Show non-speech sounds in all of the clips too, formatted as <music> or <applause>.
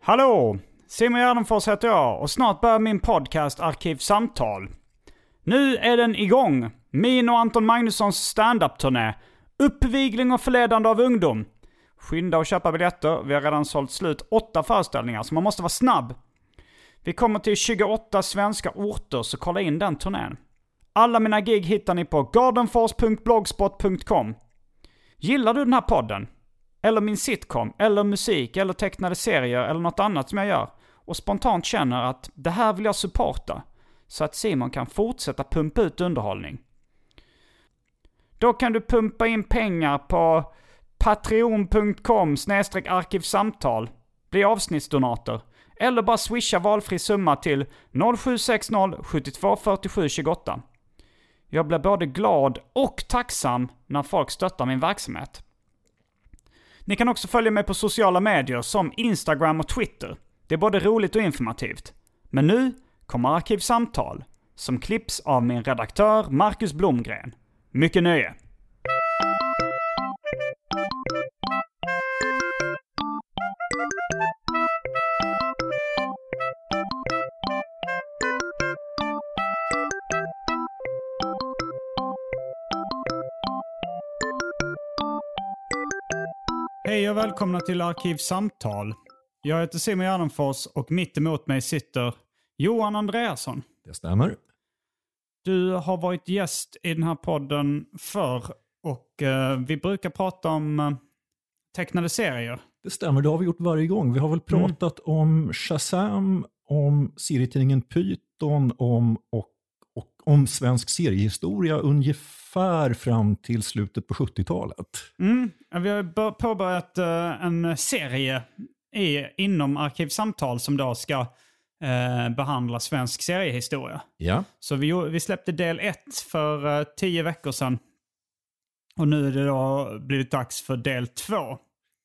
Hallå! Simon Gärdenfors heter jag och snart börjar min podcast Arkivsamtal. Nu är den igång! Min och Anton Magnussons standup-turné. Uppvigling och förledande av ungdom. Skynda och köpa biljetter. Vi har redan sålt slut åtta föreställningar, så man måste vara snabb. Vi kommer till 28 svenska orter, så kolla in den turnén. Alla mina gig hittar ni på gardenfors.blogspot.com. Gillar du den här podden? Eller min sitcom, eller musik, eller tecknade serier, eller något annat som jag gör? Och spontant känner att det här vill jag supporta. Så att Simon kan fortsätta pumpa ut underhållning. Då kan du pumpa in pengar på patreon.com arkivsamtal. Bli avsnittsdonator. Eller bara swisha valfri summa till 0760 72 47 28. Jag blir både glad och tacksam när folk stöttar min verksamhet. Ni kan också följa mig på sociala medier som Instagram och Twitter. Det är både roligt och informativt. Men nu kommer Arkivsamtal, som klipps av min redaktör Marcus Blomgren. Mycket nöje! Välkomna till Arkivsamtal. Jag heter Simon Gärdenfors och mitt emot mig sitter Johan Andreasson. Det stämmer. Du har varit gäst i den här podden förr och eh, vi brukar prata om eh, tecknade serier. Det stämmer, det har vi gjort varje gång. Vi har väl pratat om Shazam, om serietidningen Python om, och om svensk seriehistoria ungefär fram till slutet på 70-talet. Mm. Vi har bör- påbörjat eh, en serie i, inom Arkivsamtal som då ska eh, behandla svensk seriehistoria. Ja, Så vi, vi släppte del ett för eh, tio veckor sedan. Och nu är det då blivit dags för del två.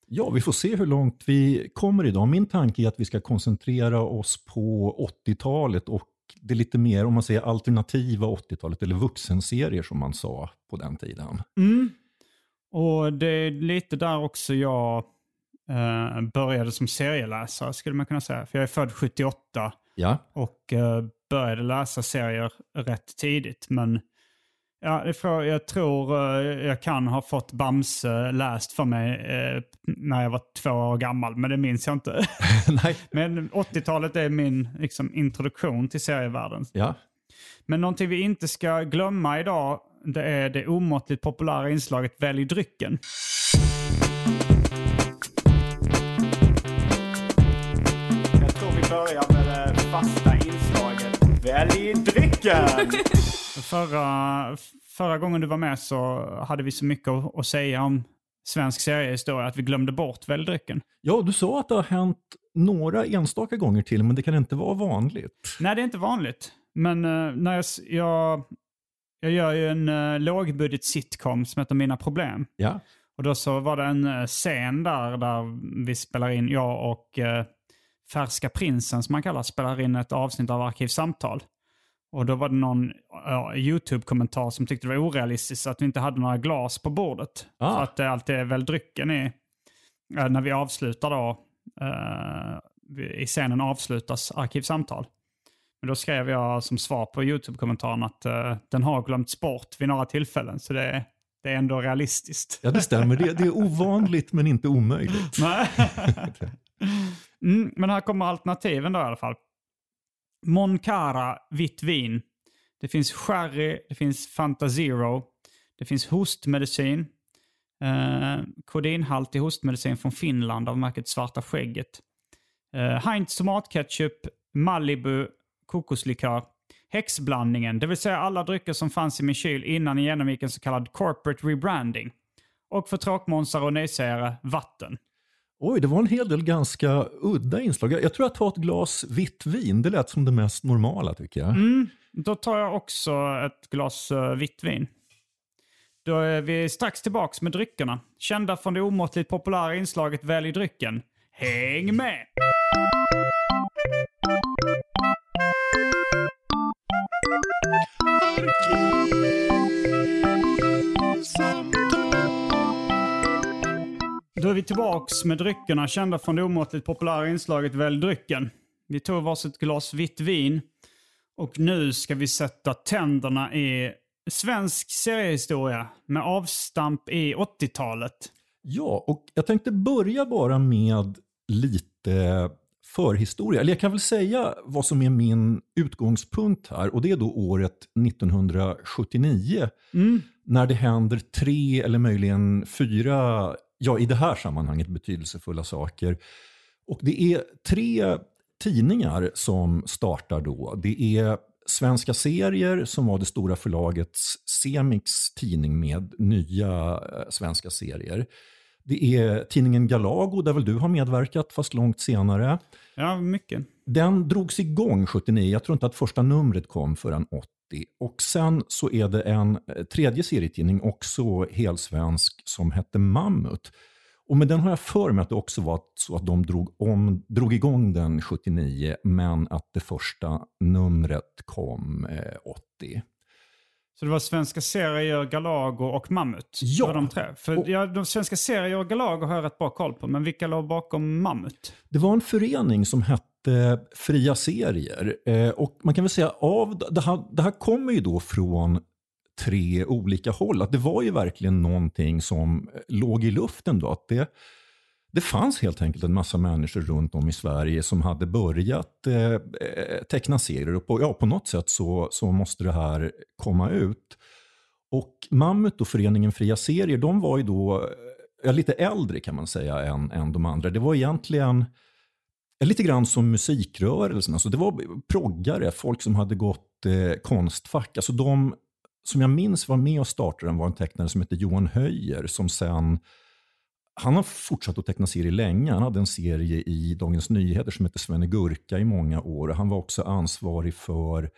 ja, vi får se hur långt vi kommer idag. Min tanke är att vi ska koncentrera oss på 80-talet och det lite mer, om man säger alternativa 80-talet, eller vuxenserier som man sa på den tiden. Mm. Och det är lite där också jag eh, började som serieläsare skulle man kunna säga. För jag är född 78 Ja, och eh, började läsa serier rätt tidigt. Men ja, jag tror eh, jag kan ha fått Bamse läst för mig eh, när jag var två år gammal, men det minns jag inte. <laughs> nej, men 80-talet är min liksom, introduktion till serievärlden. ja. Men någonting vi inte ska glömma idag, det är det omåttligt populära inslaget Välj drycken. Jag tror vi börjar med det fasta inslaget Välj drycken! <laughs> förra, förra gången du var med så hade vi så mycket att, säga om svensk seriehistoria att vi glömde bort Välj drycken. ja, du sa att det har hänt några enstaka gånger till, men det kan inte vara vanligt. Nej, det är inte vanligt. Men eh, när jag, jag, jag gör ju en uh, lågbudget sitcom som heter Mina Problem. Ja, Och då så var det en eh, scen där, där vi spelar in, jag och eh, Färska Prinsen som man kallar, spelar in ett avsnitt av Arkivsamtal. Och då var det någon ja, YouTube-kommentar som tyckte det var orealistiskt att vi inte hade några glas på bordet. Ah. För att det alltid är väl drycken i, eh, när vi avslutar då, vi- i scenen avslutas Arkivsamtal. Men då skrev jag som svar på YouTube-kommentaren att eh, den har glömts bort vid några tillfällen. Så det är, det är ändå realistiskt. Ja, det stämmer. Det, det är ovanligt men inte omöjligt. <laughs> Mm, men här kommer alternativen då i alla fall. Moncara vitt vin. Det finns sherry, det finns Fanta Zero. Det finns hostmedicin. Eh, kodinhaltig hostmedicin från Finland av märket Svarta Skägget. Eh, Heinz tomatketchup, Malibu, kokoslikör. Häxblandningen, det vill säga alla drycker som fanns i min kyl innan jag genomgick en så kallad corporate rebranding. Och för tråkmånsar och nejsägare, vatten. Oj, det var en hel del ganska udda inslag. Jag, tror jag tar ett glas vitt vin. Det lät som det mest normala tycker jag. Mm, då tar jag också ett glas uh, vitt vin. Då är vi strax tillbaks med dryckerna. Kända från det omåttligt populära inslaget Välj drycken. Häng med! Då är vi tillbaks med dryckerna kända från det omåttligt populära inslaget Välj drycken. Vi tog varsitt glas vitt vin och nu ska vi sätta tänderna i svensk seriehistoria med avstamp i 80-talet. Ja, och jag tänkte börja bara med lite förhistoria. Eller jag kan väl säga vad som är min utgångspunkt här. Och det är då året 1979. När det händer tre eller möjligen fyra, ja i det här sammanhanget betydelsefulla saker. Och det är tre tidningar som startar då. Det är Svenska serier som var det stora förlagets Semix tidning med nya eh, svenska serier. Det är tidningen Galago där väl du har medverkat fast långt senare. Ja, mycket. Den drogs igång 79. Jag tror inte att första numret kom förrän 80. Och sen så är det en eh, tredje serietidning, också helsvensk, som hette Mammut. Och med den har jag för mig att det också var så att de drog, om, drog igång den 79, men att det första numret kom eh, 80. Så det var Svenska serier, Galago och Mammut? Ja. De tre. För Och- ja, de Svenska serier och Galago har jag rätt bra koll på, men vilka låg bakom Mammut? Det var en förening som hette Fria Serier. Eh, och man kan väl säga av det här, det här kommer ju då från tre olika håll. Att det var ju verkligen någonting som eh, låg i luften då. Att det, det fanns helt enkelt en massa människor runt om i Sverige som hade börjat eh, eh, teckna serier. Och på, ja, på något sätt så, så måste det här komma ut. Och Mammut och föreningen Fria Serier, de var ju då eh, ja, lite äldre kan man säga än, än de andra. Det var egentligen ja, lite grann som musikrörelsen. Alltså det var proggare, folk som hade gått eh, konstfack. Alltså de som jag minns var med och startade den var en tecknare som hette Johan Höjer som sen han har fortsatt att teckna serier länge. Han hade en serie i Dagens Nyheter som hette Svenne Gurka i många år. Han var också ansvarig för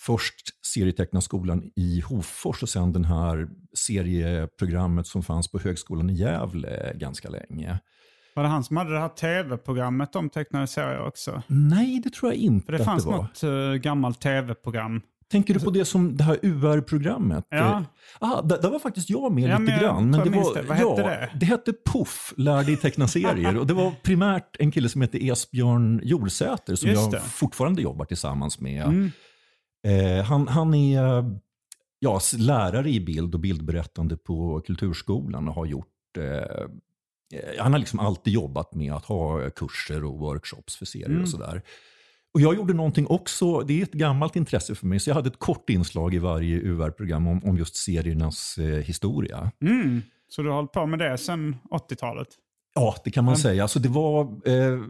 först serietecknarskolan i Hofors och sen den här serieprogrammet som fanns på Högskolan i Gävle ganska länge. Var det han som hade det här tv-programmet om tecknade serier också? Nej, det tror jag inte För det att fanns det var. något uh, gammalt tv-program. Tänker du på det som det här UR-programmet? Ja. Eh, där, där var faktiskt jag med Ja, lite men grann. tror det var, det. Vad ja, hette det? Det hette Puff, lär dig teckna serier. och det var primärt en kille som hette Esbjörn Jorsäter som Just jag det. Mm. fortfarande jobbar tillsammans med. Eh, han, han är ja, lärare i bild och bildberättande på Kulturskolan och har gjort eh, eh, han har liksom alltid jobbat med att ha kurser och workshops för serier Mm. och sådär. Och jag gjorde någonting också, det är ett gammalt intresse för mig, så jag hade ett kort inslag i varje UR-program om, om just seriernas eh, historia. Mm. Så du har hållit på med det sedan 80-talet? Ja, det kan man säga. Alltså det var... Eh,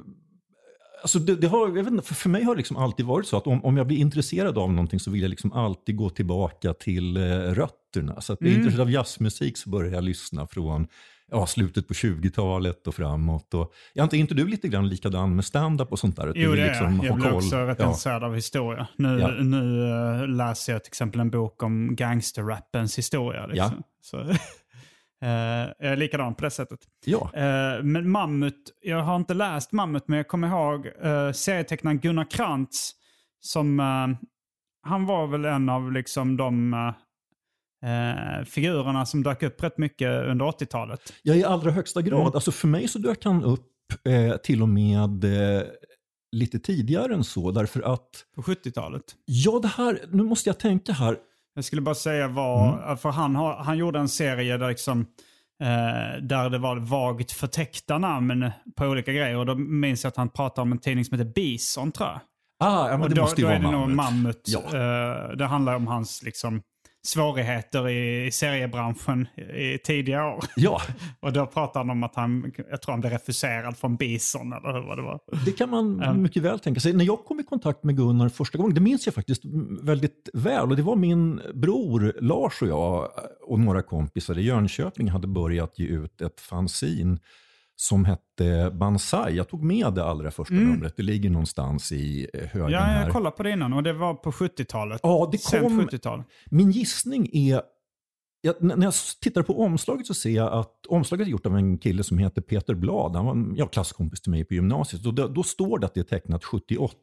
alltså det, det har, jag vet inte, för, för mig har det liksom alltid varit så att om, om jag blir intresserad av någonting så vill jag liksom alltid gå tillbaka till eh, rötterna. Så att blir jag Mm. intresserad av jazzmusik så börjar jag lyssna från ja, slutet på 20-talet och framåt. Och, inte, är inte du lite grann likadan med stand-up och sånt där? Att Jo, du det liksom är jag. Jag blir också rätt Ja. intresserad av historia. Nu, Ja. nu eh, läser jag till exempel en bok om gangsterrappens historia. Liksom. Så, <laughs> eh, jag är likadan på det sättet. Ja. Eh, men Mammut, jag har inte läst Mammut men jag kommer ihåg uh, serietecknaren Gunnar Krantz som, han var väl en av liksom de eh, figurerna som dök upp rätt mycket under 80-talet. Ja, i allra högsta grad. Mm. Alltså för mig så dök han upp eh, till och med eh, lite tidigare än så. Därför att, På 70-talet. ja det här, nu måste jag tänka här. Jag skulle bara säga vad, Mm. för han, har, han gjorde en serie där, liksom, eh, där det var vagt förtäckta namn på olika grejer. Och då minns jag att han pratade om en tidning som heter Bison tror jag. Ah, ja, men det då, måste ju då vara är det nog Mammut. Mammut. Ja. Eh, det handlar om hans liksom, svårigheter i seriebranschen i tidiga år. Ja, <laughs> Och då pratar han om att han, jag tror han blev refuserad från Bison eller hur det var. det kan man mycket väl tänka sig. När jag kom i kontakt med Gunnar första gången, det minns jag faktiskt väldigt väl. Och det var min bror Lars och jag och några kompisar i Jönköping hade börjat ge ut ett fanzine som hette Banzai. Jag tog med det allra första numret. Det ligger någonstans i eh, högen Mm. Ja, här. jag kollade på det innan och det var på 70-talet. Ja, det kom- 70-tal. Min gissning är, jag, när jag tittar på omslaget så ser jag att omslaget är gjort av en kille som heter Peter Blad. Han var en ja, klasskompis till mig på gymnasiet. Och då, då står det att det är tecknat 78.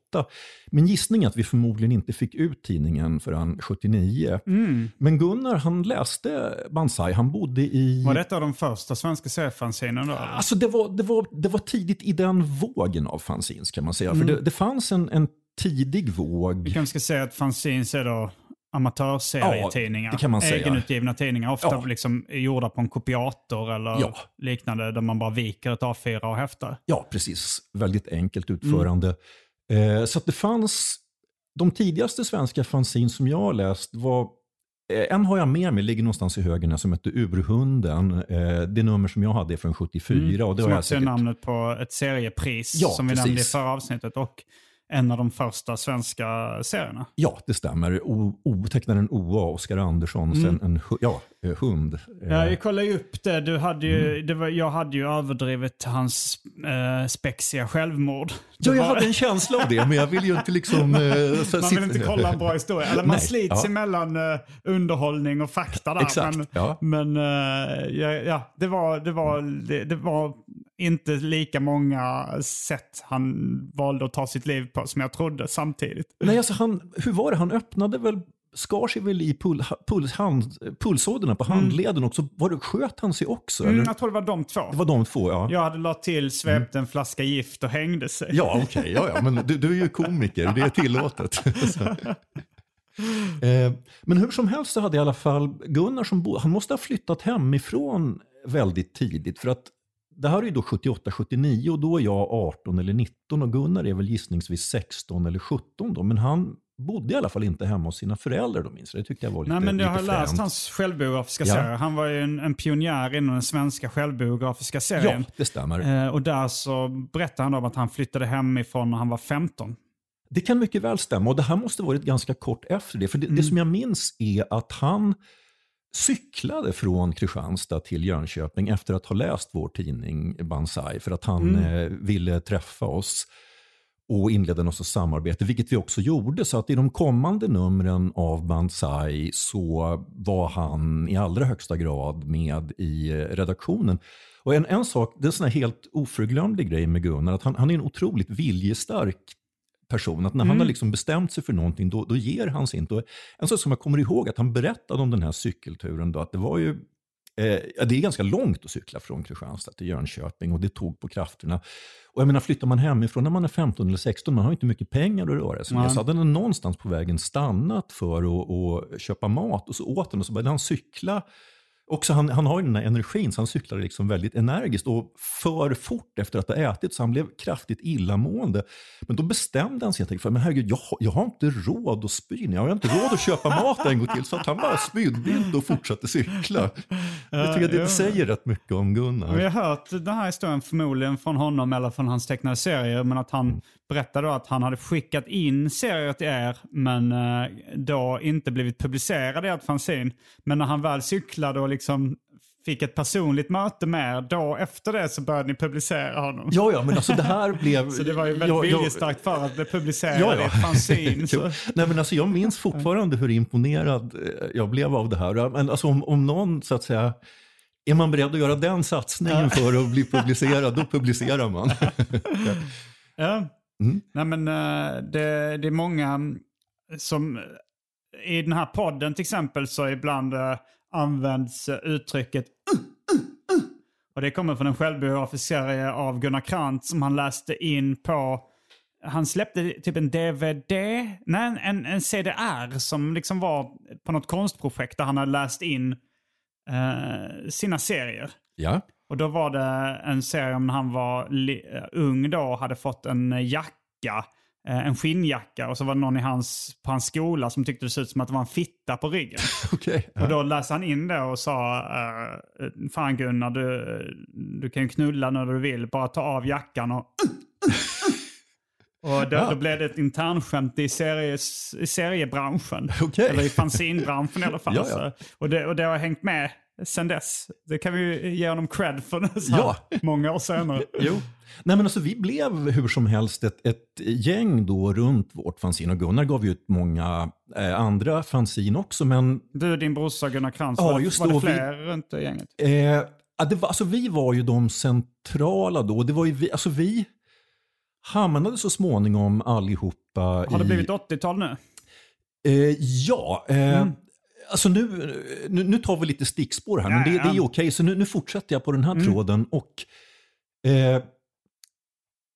Min gissning är att vi förmodligen inte fick ut tidningen förrän 79. Mm. Men Gunnar han läste Banzai, han bodde i... Var detta de första svenska seriefanzinen då? Alltså det var, det, var, det var tidigt i den vågen av fanzines kan man säga. För det, det fanns en, en tidig våg. Vi kanske ska säga att fanzines är då amatörserietidningar. Ja, det kan man säga. Egenutgivna tidningar. Ofta Ja. liksom gjorda på en kopiator eller Ja. liknande. Där man bara viker ett A4 och häftar. Ja, precis. Väldigt enkelt utförande. Eh, så det fanns, de tidigaste svenska fanzine som jag har läst var, eh, en har jag med mig, ligger någonstans i högen som heter Urhunden. Eh, det nummer som jag hade är från 74. Och det Som har jag också säkert... namnet på ett seriepris Ja, som vi nämnde i förra avsnittet. Och en av de första svenska serierna. Ja, det stämmer. O, o, tecknaren OA, Oskar Andersson, sen en ja, eh, hund. Eh, Mm. Ja, jag kollade ju upp det. Du hade ju, det var, jag hade ju överdrivit hans eh, spexiga självmord. Ja, jag var- hade en känsla av det, men jag vill ju inte liksom... <laughs> eh, Man vill inte kolla en bra historia. Eller man Nej, slits ja. emellan eh, underhållning och fakta där. Exakt, men ja. men eh, ja, ja, det, var, det, var, det, det var inte lika många sätt han valde att ta sitt liv på som jag trodde samtidigt. Nej, alltså han, hur var det? Han öppnade väl, skar sig väl i pul, puls, hand, pulsådrorna på handleden och så var det, sköt han sig också? Mm, jag tror det var de två. Det var de två, ja. Jag hade lagt till, svepte en flaska gift och hängde sig. Ja, okej. ja, ja, men du, du är ju komiker, det är tillåtet. <laughs> Eh, Men hur som helst så hade i alla fall Gunnar som bo, han måste ha flyttat hemifrån väldigt tidigt. För att det här är ju då 78-79 och då är jag 18 eller 19 och Gunnar är väl gissningsvis 16 eller 17 då. Men han bodde i alla fall inte hemma hos sina föräldrar då minns jag. Det tyckte jag var lite Nej, men jag har läst fränt. hans självbiografiska Ja. serie. Han var ju en, en pionjär inom den svenska självbiografiska serien. Ja, det stämmer. Eh, och där så berättade han om att han flyttade hemifrån när han var 15. Det kan mycket väl stämma och det här måste varit ganska kort efter det. För det, Mm. det som jag minns är att han cyklade från Kristianstad till Jönköping efter att ha läst vår tidning Banzai för att han Mm. eh, ville träffa oss och inleda något samarbete, vilket vi också gjorde. Så att i de kommande numren av Banzai så var han i allra högsta grad med i eh, redaktionen. Och en, en sak, det är en sån helt oförglömlig grej med Gunnar, att han, han är en otroligt viljestark person. Att när han har liksom bestämt sig för någonting, då, då ger han sig inte. Och en sak som jag kommer ihåg, att han berättade om den här cykelturen, då, att det var ju eh, det är ganska långt att cykla från Kristianstad till Jönköping och det tog på krafterna. Och jag menar, flyttar man hemifrån när man är 15 eller 16, man har inte mycket pengar att röra sig med. Så hade han någonstans på vägen stannat för att, att köpa mat och så åt han och så började han cykla. Också han, han har ju den här energin, så han cyklade liksom väldigt energiskt och för fort efter att ha ätit, så han blev kraftigt illamående. Men då bestämde han sig helt enkelt för, men herregud, jag, jag har inte råd att spy, jag har inte råd att köpa mat en gång till. Så att han bara spydde och fortsatte cykla. Jag tycker att det säger rätt mycket om Gunnar. Vi har hört den här historien förmodligen från honom eller från hans tecknade serier. Men att han berättade då att han hade skickat in serier till er men eh, då inte blivit publicerade i ett fanzine. Men när han väl cyklade och liksom fick ett personligt möte med er, då efter det så började ni publicera honom. Ja, ja, men alltså det här blev... <laughs> Så det var ju väldigt Ja, viljestarkt för att bli publicerad Ja, ja. ett fanzine. <laughs> Nej, men alltså, jag minns fortfarande hur imponerad eh, jag blev av det här. Men alltså, om, om någon, så att säga, är man beredd att göra den satsningen för att bli publicerad, då publicerar man. <laughs> Ja. Mm. Nej, men, eh, det, det är många som i den här podden till exempel så ibland eh, används eh, uttrycket "Uh, uh, uh." Och det kommer från en självbiografisk serie av Gunnar Krantz som han läste in på... Han släppte typ en DVD, nej en, en CDR som liksom var på något konstprojekt där han hade läst in eh, sina serier. Ja. Och då var det en serie om när han var eh, ung då och hade fått en jacka. eh, En skinnjacka och så var det någon i hans, på hans skola som tyckte det såg ut som att det var en fitta på ryggen. <laughs> Okej. Och då läste han in det och sa eh, Fan Gunnar, du, du kan ju knulla när du vill. Bara ta av jackan och... <laughs> Och då, då blev det ett internskämt i, series, i seriebranschen. Okej. Eller i fanzinbranschen i alla fall. Ja, ja. Och, det, och det har hängt med sen dess. Det kan vi ju ge honom cred för nu <laughs> så Ja. många år senare. <laughs> Jo. Nej men alltså vi blev hur som helst ett, ett gäng då runt vårt fanzine och Gunnar gav ju ut många eh, andra fanzine också men Du din brorsa Gunnar Krantz, Ja, var, det- just var det då, vi- fler runt i gänget? Eh, ja, det var, alltså vi var ju de centrala då. Det var ju vi, alltså vi hamnade så småningom allihopa Har det i... blivit 80-tal nu? Eh, ja, eh, Mm. Alltså nu, nu, nu tar vi lite stickspår här, men Ja, det, det är ja. okej. Så nu, nu fortsätter jag på den här Mm. tråden. Och eh,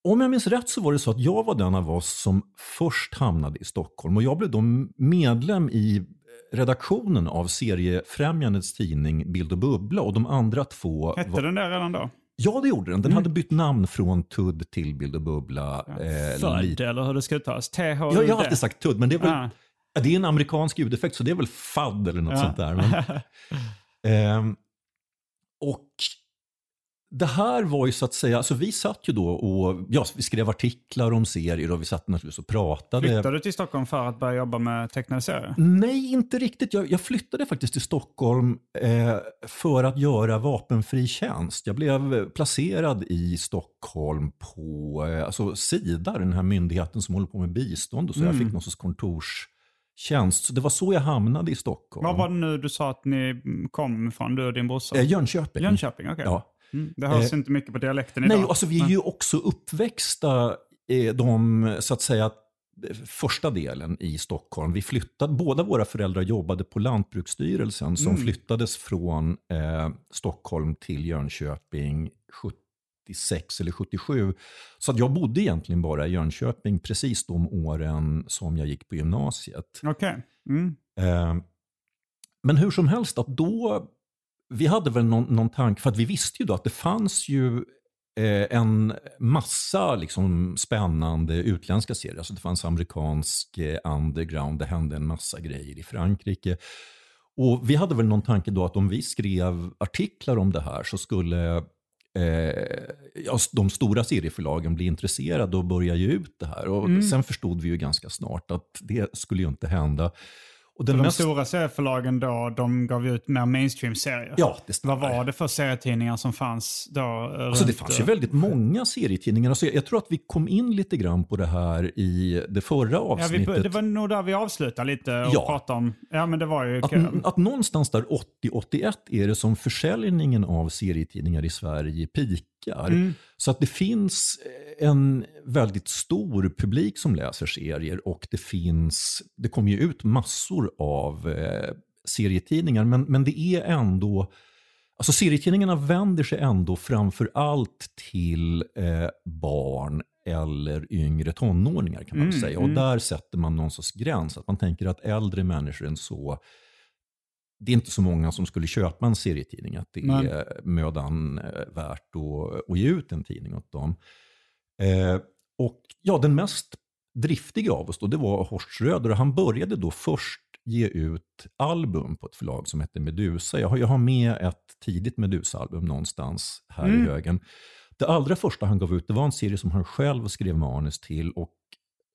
om jag minns rätt så var det så att jag var den av oss som först hamnade i Stockholm. Och jag blev då medlem i redaktionen av Seriefrämjandets tidning Bild och Bubbla. Och de andra två... Hette var- den där redan då? Ja, det gjorde den. Den Mm. hade bytt namn från Tudd till Bild och Bubbla. eh, Född, eller hur det ska uttalas? TH Ja, jag har alltid sagt Tudd, men det är väl Ah. Det är en amerikansk ljudeffekt så det är väl FAD eller något Ja. sånt där. Men, <laughs> ehm, och det här var ju så att säga, alltså vi satt ju då och ja, vi skrev artiklar om serier och vi satt naturligtvis och pratade. Flyttade du till Stockholm för att börja jobba med tecknade serier? Nej, inte riktigt. Jag, jag flyttade faktiskt till Stockholm eh, för att göra vapenfri tjänst. Jag blev eh, placerad i Stockholm på eh, alltså Sida, den här myndigheten som håller på med bistånd. Och så Mm. Jag fick någon sorts kontorstjänst. Så det var så jag hamnade i Stockholm. Var var det nu du sa att ni kom ifrån, du och din brorsa? Eh, Jönköping. Jönköping, okej. Ja. Mm, det hörs Eh, inte mycket på dialekten idag. Nej, alltså vi är ju också uppväxta eh, de, så att säga, första delen i Stockholm. Vi flyttade, båda våra föräldrar jobbade på Lantbruksstyrelsen som Mm. flyttades från eh, Stockholm till Jönköping 76 eller 77. Så att jag bodde egentligen bara i Jönköping precis de åren som jag gick på gymnasiet. Okej. Mm. Eh, men hur som helst, att då, vi hade väl någon, någon tanke, för att vi visste ju då att det fanns ju eh, en massa liksom, spännande utländska serier. Alltså det fanns amerikansk eh, underground, det hände en massa grejer i Frankrike. Och vi hade väl någon tanke då att om vi skrev artiklar om det här så skulle eh, ja, de stora serieförlagen bli intresserade och börja ge ut det här. Och Mm. Sen förstod vi ju ganska snart att det skulle ju inte hända. Och den de mest, stora serieförlagen då, de gav ut mer mainstream-serier? ja, det stämmer. Vad var det för serietidningar som fanns då? Alltså det runt, fanns ju eh, väldigt många serietidningar. Alltså jag, tror att vi kom in lite grann på det här i det förra Ja, vi, avsnittet. det var nog där vi avslutade lite och Ja. pratade om... Ja, men det var ju... Att, att någonstans där 80-81 är det som försäljningen av serietidningar i Sverige pikar. Mm. Så att det finns en väldigt stor publik som läser serier och det finns, det kommer ju ut massor av eh, serietidningar men, men det är ändå, alltså serietidningarna vänder sig ändå framför allt till eh, barn eller yngre tonåringar kan man Mm, säga. Och mm. där sätter man någon sorts gräns, att man tänker att äldre människor än så det är inte så många som skulle köpa en serietidning, att det Nej. är mödan eh, värt att, att ge ut en tidning åt dem. Eh, och ja, den mest driftiga av oss då, det var Horst Schröder och han började då först ge ut album på ett förlag som hette Medusa. Jag har, jag har med ett tidigt Medusa-album någonstans här Mm. i högen. Det allra första han gav ut det var en serie som han själv skrev manus till och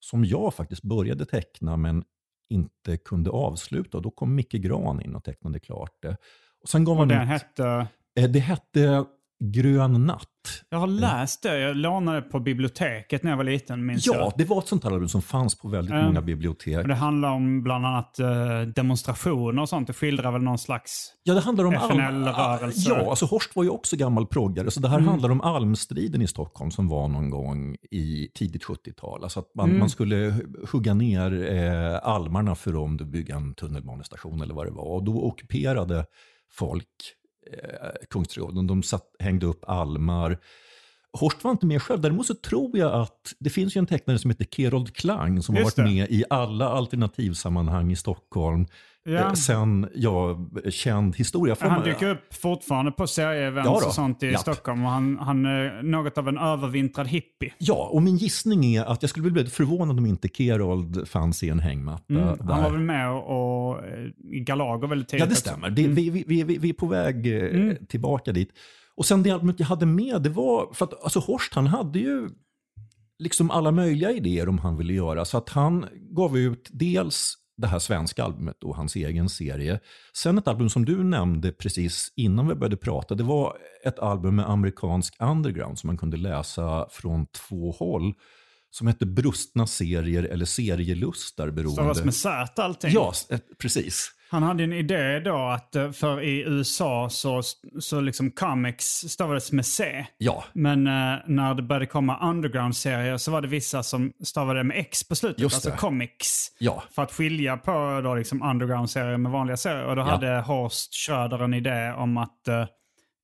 som jag faktiskt började teckna men inte kunde avsluta. Då kom Micke Gran in och tecknade klart det. Och sen gav Och den ut, hette... eh, det hette Grön natt. Jag har läst det. Jag lånade det på biblioteket när jag var liten, minns Ja, jag. det var ett sånt här album som fanns på väldigt Ja. många bibliotek. Och det handlar om bland annat eh, demonstrationer och sånt. Det skildrar väl någon slags... Ja, det handlar om FNL-rörelser. Ja, alltså Horst var ju också gammal proggare. Så det här Mm. handlar om almstriden i Stockholm som var någon gång i tidigt 70-tal. Alltså att man, Mm. man skulle hugga ner eh, almarna för att bygga en tunnelbanestation eller vad det var. Och då ockuperade folk eh, Kungsträdgården. De satt, hängde upp almar. Horst var inte med själv. Däremot så tror jag att det finns ju en tecknare som heter Kerold Klang som Just har varit det. med i alla alternativsammanhang i Stockholm. Ja. Eh, sen, ja, känd historia. Får Han dyker upp fortfarande på serieevents Ja och sånt i Japp. Stockholm. Och han, han är något av en övervintrad hippie. Ja, och min gissning är att jag skulle bli väldigt förvånad om inte Kerold fanns i en hängmatta Mm. där. Han var väl med och, och eh, i Galago väldigt tidigt Ja, det stämmer. Det, vi, vi, vi, vi är på väg eh, Mm. tillbaka dit. Och sen det albumet jag hade med, det var, för att alltså Horst han hade ju liksom alla möjliga idéer om han ville göra. Så att han gav ut dels det här svenska albumet och hans egen serie. Sen ett album som du nämnde precis innan vi började prata. Det var ett album med amerikansk underground som man kunde läsa från två håll. Som hette Brustna serier eller Serielustar beroende. Stavas med Z allting. Ja, eh, precis. Han hade en idé då att eh, för i USA så, så liksom comics stavades med C. Ja, Men eh, när det började komma underground-serier så var det vissa som stavade med X på slutet. Just alltså det. comics. ja. För att skilja på då liksom underground-serier med vanliga serier. Och då Ja. hade Horst Schröder en idé om att eh,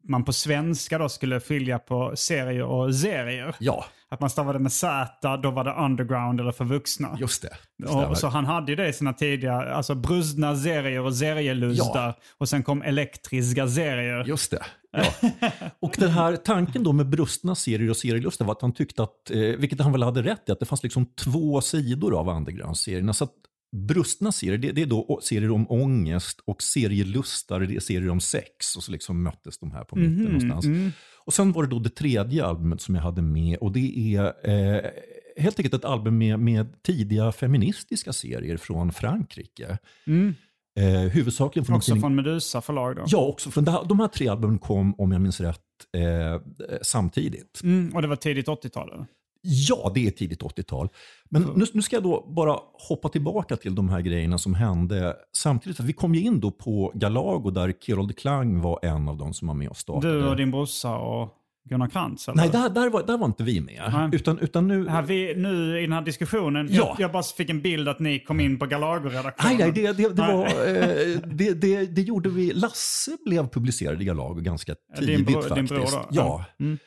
man på svenska då skulle skilja på serier och serier. Ja, Att man stavade med Z, då var det underground eller för vuxna. just det. Och, så han hade ju det i sina tidiga, alltså brustna serier och serielustar. Ja. Och sen kom elektriska serier. Just det. <laughs> Ja. Och den här tanken då med brustna serier och serielustar var att han tyckte att, eh, vilket han väl hade rätt i, att det fanns liksom två sidor av underground-serierna. Så att brustna serier, det, det är då serier om ångest och serielustar, det är serier om sex. Och så liksom möttes de här på mitten Mhm, någonstans. mm. Och sen var det då det tredje albumet som jag hade med och det är eh, helt enkelt ett album med, med tidiga feministiska serier från Frankrike. Mm. Eh, huvudsakligen från Också tidning- från Medusa förlag då. Ja, också från de här tre albumen kom, om jag minns rätt, eh, samtidigt. Mm, och det var tidigt 80-tal? Ja, det är tidigt 80-tal. Men nu, nu ska jag då bara hoppa tillbaka till de här grejerna som hände samtidigt. För vi kom ju in då på Galago där Kerold Klang var en av de som var med och startade. Du och din brorsa och Gunnar Krantz? Eller? Nej, där, där, var, där var inte vi med. Nej. Utan, utan nu... Här, vi, nu i den här diskussionen, Ja. jag, jag bara fick en bild att ni kom in på Galago-redaktionen. Nej, nej, det, det, det, Nej. var, <laughs> eh, det, det, det gjorde vi. Lasse blev publicerad i Galago ganska Din tidigt bror- faktiskt. din bror då? Ja. Mm.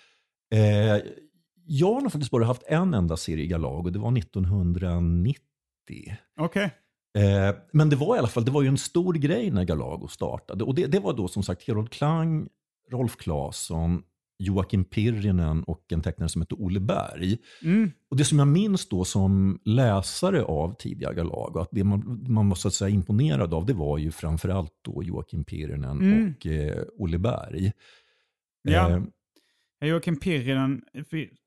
Eh, jag har nog faktiskt bara haft en enda serie i Galago. Det var 1990. Okej. Eh, men det var i alla fall det var ju en stor grej när Galago startade. Och det, det var då som sagt Herold Klang, Rolf Claesson, Joakim Pirrinen och en tecknare som hette Olle Berg. Mm. Och det som jag minns då som läsare av tidiga Galago, att det man, man var så att säga imponerad av, det var ju framförallt då Joakim Pirrinen Mm. och eh, Olle Berg. Ja. Eh, Joakim Pirrinen,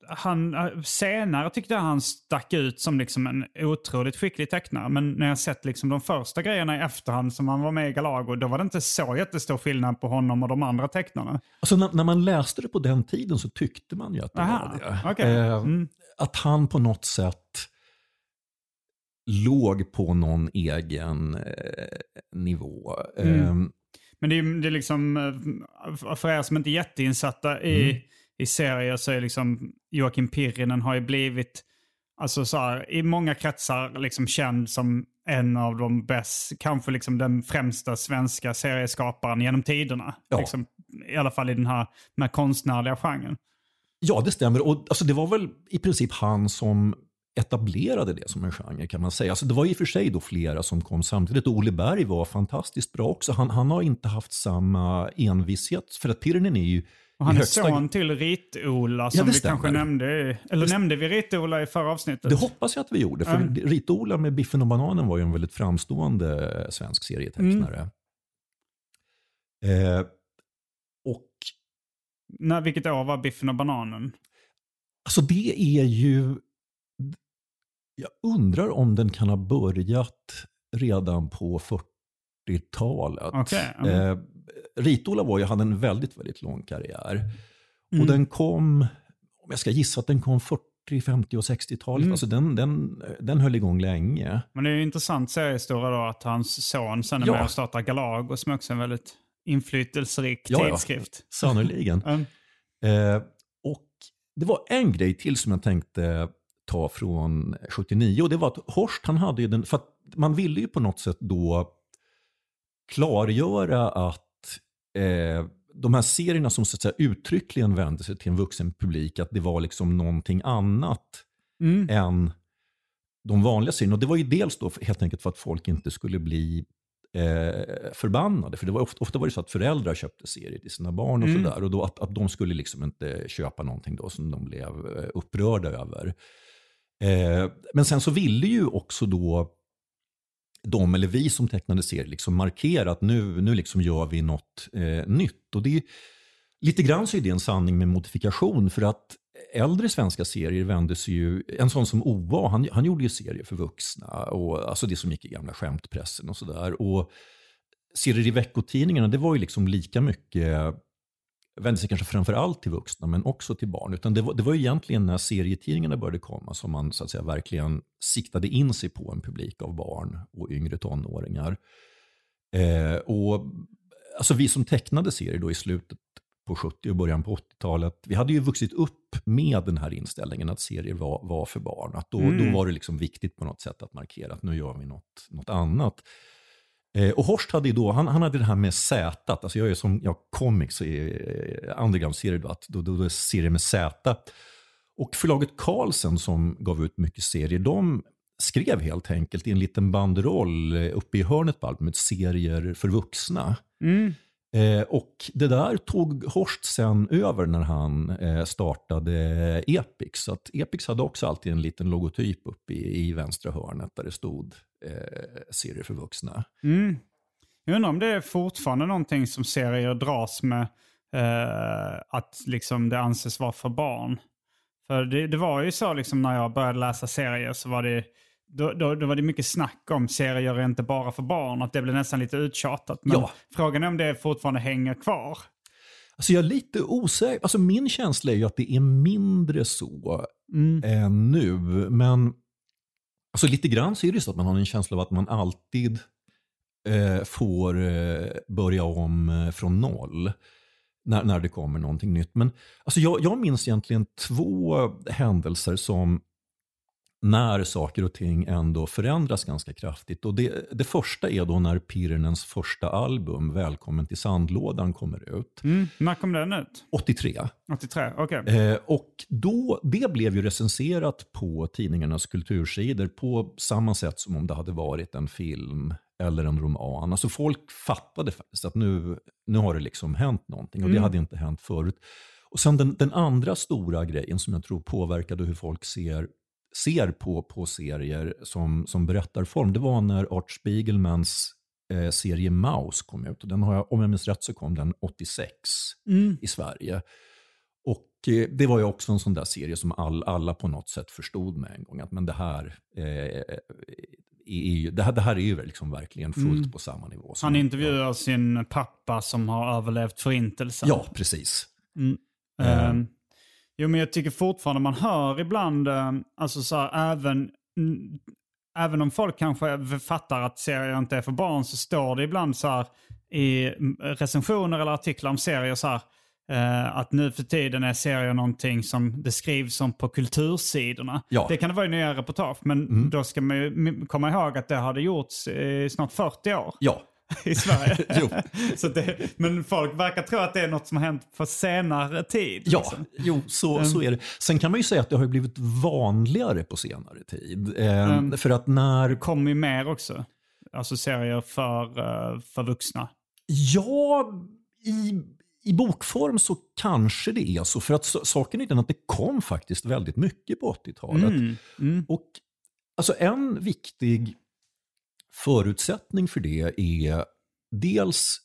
han, eh, senare tyckte jag han stack ut som liksom en otroligt skicklig tecknare. Men när jag sett liksom de första grejerna i efterhand som han var med i Galago, då var det inte så jättestor skillnad på honom och de andra tecknarna. Alltså när, när man läste det på den tiden så tyckte man ju att det Aha, var det. okej. Eh, Mm. Att han på något sätt låg på någon egen eh, nivå. Mm. Eh, Men det är, det är liksom, eh, för er som inte är jätteinsatta i, Mm. I serier så är liksom Joakim Pirrinen har ju blivit, alltså så här, i många kretsar liksom känd som en av de bäst, kanske liksom den främsta svenska serieskaparen genom tiderna. Ja. Liksom, I alla fall i den här med konstnärliga genren. Ja, det stämmer. Och, alltså, det var väl i princip han som etablerade det som en genre kan man säga. Alltså, det var i och för sig då flera som kom samtidigt. Olle Berg var fantastiskt bra också. Han, han har inte haft samma envishet. För att Pirrinen är ju Och han är högsta son till Rit-Ola som det vi stämmer. kanske nämnde. Eller nämnde vi Rit-Ola i förra avsnittet? Det hoppas jag att vi gjorde. För Mm. Rit-Ola med Biffen och Bananen var ju en väldigt framstående svensk serietecknare. Mm. Eh, och När, vilket år var Biffen och bananen? alltså det är ju... Jag undrar om den kan ha börjat redan på 40-talet. Okej, mm. eh, Rit-Ola var ju, hade en väldigt, väldigt lång karriär. Och den kom, om jag ska gissa att den kom 40, 50 och 60-talet. Mm. Alltså den, den, den höll igång länge. Men det är ju intressant seriehistoria då att hans son sen är Ja. med och startar Galag och som också är en väldigt inflytelserik Ja, ja. tidskrift. Sannoliken. <laughs> Mm. Eh, och det var en grej till som jag tänkte ta från 79 och det var att Horst han hade ju den, för att man ville ju på något sätt då klargöra att eh, de här serierna som så att säga uttryckligen vände sig till en vuxen publik, att det var liksom någonting annat Mm. än de vanliga serierna. Och det var ju dels då helt enkelt för att folk inte skulle bli eh, förbannade. För det var ofta, ofta var det så att föräldrar köpte serier till sina barn och Mm. sådär. Och då att, att de skulle liksom inte köpa någonting då som de blev eh, upprörda över. Eh, men sen så ville ju också då de eller vi som tecknade serier liksom markera att nu, nu liksom gör vi något eh, nytt. Och det är, lite grann så är det en sanning med modifikation för att äldre svenska serier vände sig ju, en sån som OA, han, han gjorde ju serier för vuxna, och, alltså det som gick i gamla skämtpressen och sådär. Och serier i veckotidningarna, det var ju liksom lika mycket, vände sig kanske framför allt till vuxna men också till barn. Utan det var, det var egentligen när serietidningarna började komma som man så att säga verkligen siktade in sig på en publik av barn och yngre tonåringar. Eh, och alltså vi som tecknade serier då i slutet på 70 och början på 80-talet, vi hade ju vuxit upp med den här inställningen att serier var, var för barn. Att då, Mm. då var det liksom viktigt på något sätt att markera att nu gör vi något, något annat. Eh, och Horst hade ju då, han, han hade det här med Z, alltså jag är som, jag comics i eh, underground-serier då, då, då, då är serier med Z. Och förlaget Carlsen som gav ut mycket serier, de skrev helt enkelt i en liten banderoll eh, uppe i hörnet på albumet serier för vuxna. Mm. Eh, och det där tog Horst sen över när han eh, startade Epix. Så att Epix hade också alltid en liten logotyp uppe i, i vänstra hörnet där det stod eh, serier för vuxna. Mm. Jag undrar om det är fortfarande någonting som serier dras med. Eh, att liksom det anses vara för barn. För det, det var ju så liksom när jag började läsa serier så var det, då, då, då var det mycket snack om serier inte bara för barn. Att det blev nästan lite uttjatat. Men Ja. frågan är om det fortfarande hänger kvar. Alltså jag är lite osäker. Alltså min känsla är ju att det är mindre så Mm. än nu. Men alltså lite grann så är det så att man har en känsla av att man alltid eh, får eh, börja om eh, från noll när, när det kommer någonting nytt. Men alltså jag, jag minns egentligen två händelser som när saker och ting ändå förändras ganska kraftigt. Och det, det första är då när Pirnens första album, Välkommen till sandlådan, kommer ut. Mm. När kom den ut? 83. 83? Okej. Eh, och då, det blev ju recenserat på tidningarnas kultursidor på samma sätt som om det hade varit en film eller en roman. Alltså folk fattade faktiskt att nu, nu har det liksom hänt någonting och det Mm. hade inte hänt förut. Och sen den, den andra stora grejen som jag tror påverkade hur folk ser, ser på, på serier som, som berättarform, det var när Art Spiegelmans eh, serie Maus kom ut. Den har jag, om jag minns rätt så kom den 86 Mm. i Sverige. Och eh, det var ju också en sån där serie som all, alla på något sätt förstod med en gång. Att men det här, eh, ju- det här, det här är ju liksom verkligen fullt Mm. på samma nivå. Han intervjuar sin pappa som har överlevt förintelsen. Ja, precis. Mm. Eh. Jo, men jag tycker fortfarande man hör ibland, ehm, alltså så här, även, även om folk kanske fattar att serier inte är för barn så står det ibland så här i recensioner eller artiklar om serier så här, eh, att nu för tiden är serier någonting som det skrivs om på kultursidorna. Ja. Det kan det vara i nya reportage, men Mm. då ska man ju komma ihåg att det hade gjorts i snart 40 år Ja, <laughs> i Sverige. <laughs> Jo. så det, men folk verkar tro att det är något som har hänt på senare tid. ja liksom. jo, så, så är det. Sen kan man ju säga att det har blivit vanligare på senare tid. Eh, Mm. För att när Det kommer ju mer också. Alltså serier för, eh, för vuxna. Ja, i, i bokform så kanske det är så. För att saken är den att det kom faktiskt väldigt mycket på 80-talet. Mm. Mm. Och alltså en viktig förutsättning för det är dels,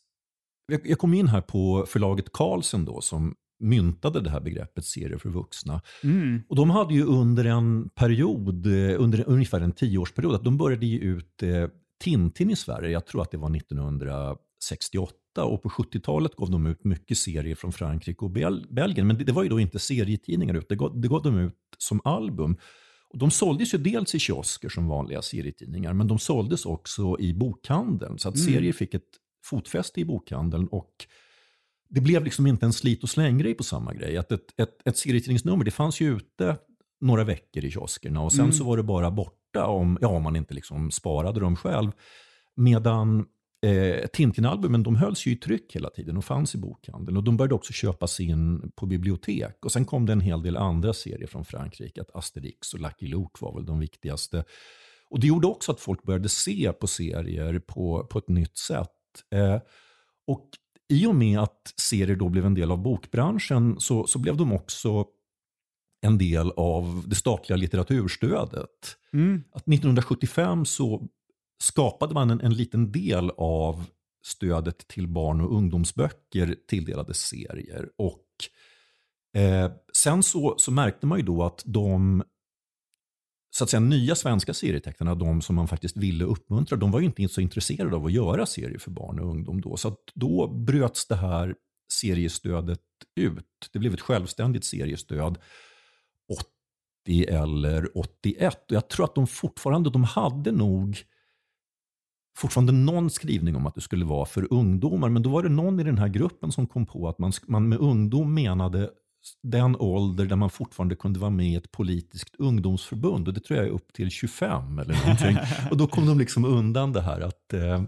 jag, kom in här på förlaget Carlsen då som myntade det här begreppet serier för vuxna. Mm. Och de hade ju under en period, eh, under ungefär en tioårsperiod, att de började ge ut eh, Tintin i Sverige, jag tror att det var 1968 68 och på 70-talet gav de ut mycket serier från Frankrike och Bel Belgien. Men det, det, var ju då inte serietidningar, utan det gav, det gav de ut som album. Och de såldes ju dels i kiosker som vanliga serietidningar, men de såldes också i bokhandeln. Så att mm. serier fick ett fotfäste i bokhandeln och det blev liksom inte en slit och släng-grej på samma grej. Att ett, ett, ett serietidningsnummer, det fanns ju ute några veckor i kioskerna och sen mm. så var det bara borta om, ja, om man inte liksom sparade dem själv. Medan eh, Tintin-albumen de hölls ju i tryck hela tiden och fanns i bokhandeln. Och de började också köpas in på bibliotek. Och sen kom det en hel del andra serier från Frankrike. Att Asterix och Lucky Luke var väl de viktigaste. Och det gjorde också att folk började se på serier på, på ett nytt sätt. Eh, och i och med att serier då blev en del av bokbranschen så, så blev de också en del av det statliga litteraturstödet. Mm. Att 1975 så skapade man en, en liten del av stödet till barn och ungdomsböcker tilldelades serier. Och eh, Sen så, så märkte man ju då att de så att säga, nya svenska serietecknarna, de som man faktiskt ville uppmuntra, de var ju inte så intresserade av att göra serier för barn och ungdom då. Så då bröts det här seriestödet ut. Det blev ett självständigt seriestöd 80 eller 81. Och jag tror att de fortfarande, de hade nog fortfarande någon skrivning om att det skulle vara för ungdomar. Men då var det någon i den här gruppen som kom på att man, man med ungdom menade den ålder där man fortfarande kunde vara med i ett politiskt ungdomsförbund. Och det tror jag är upp till 25 eller någonting. <laughs> och då kom de liksom undan det här att... Eh,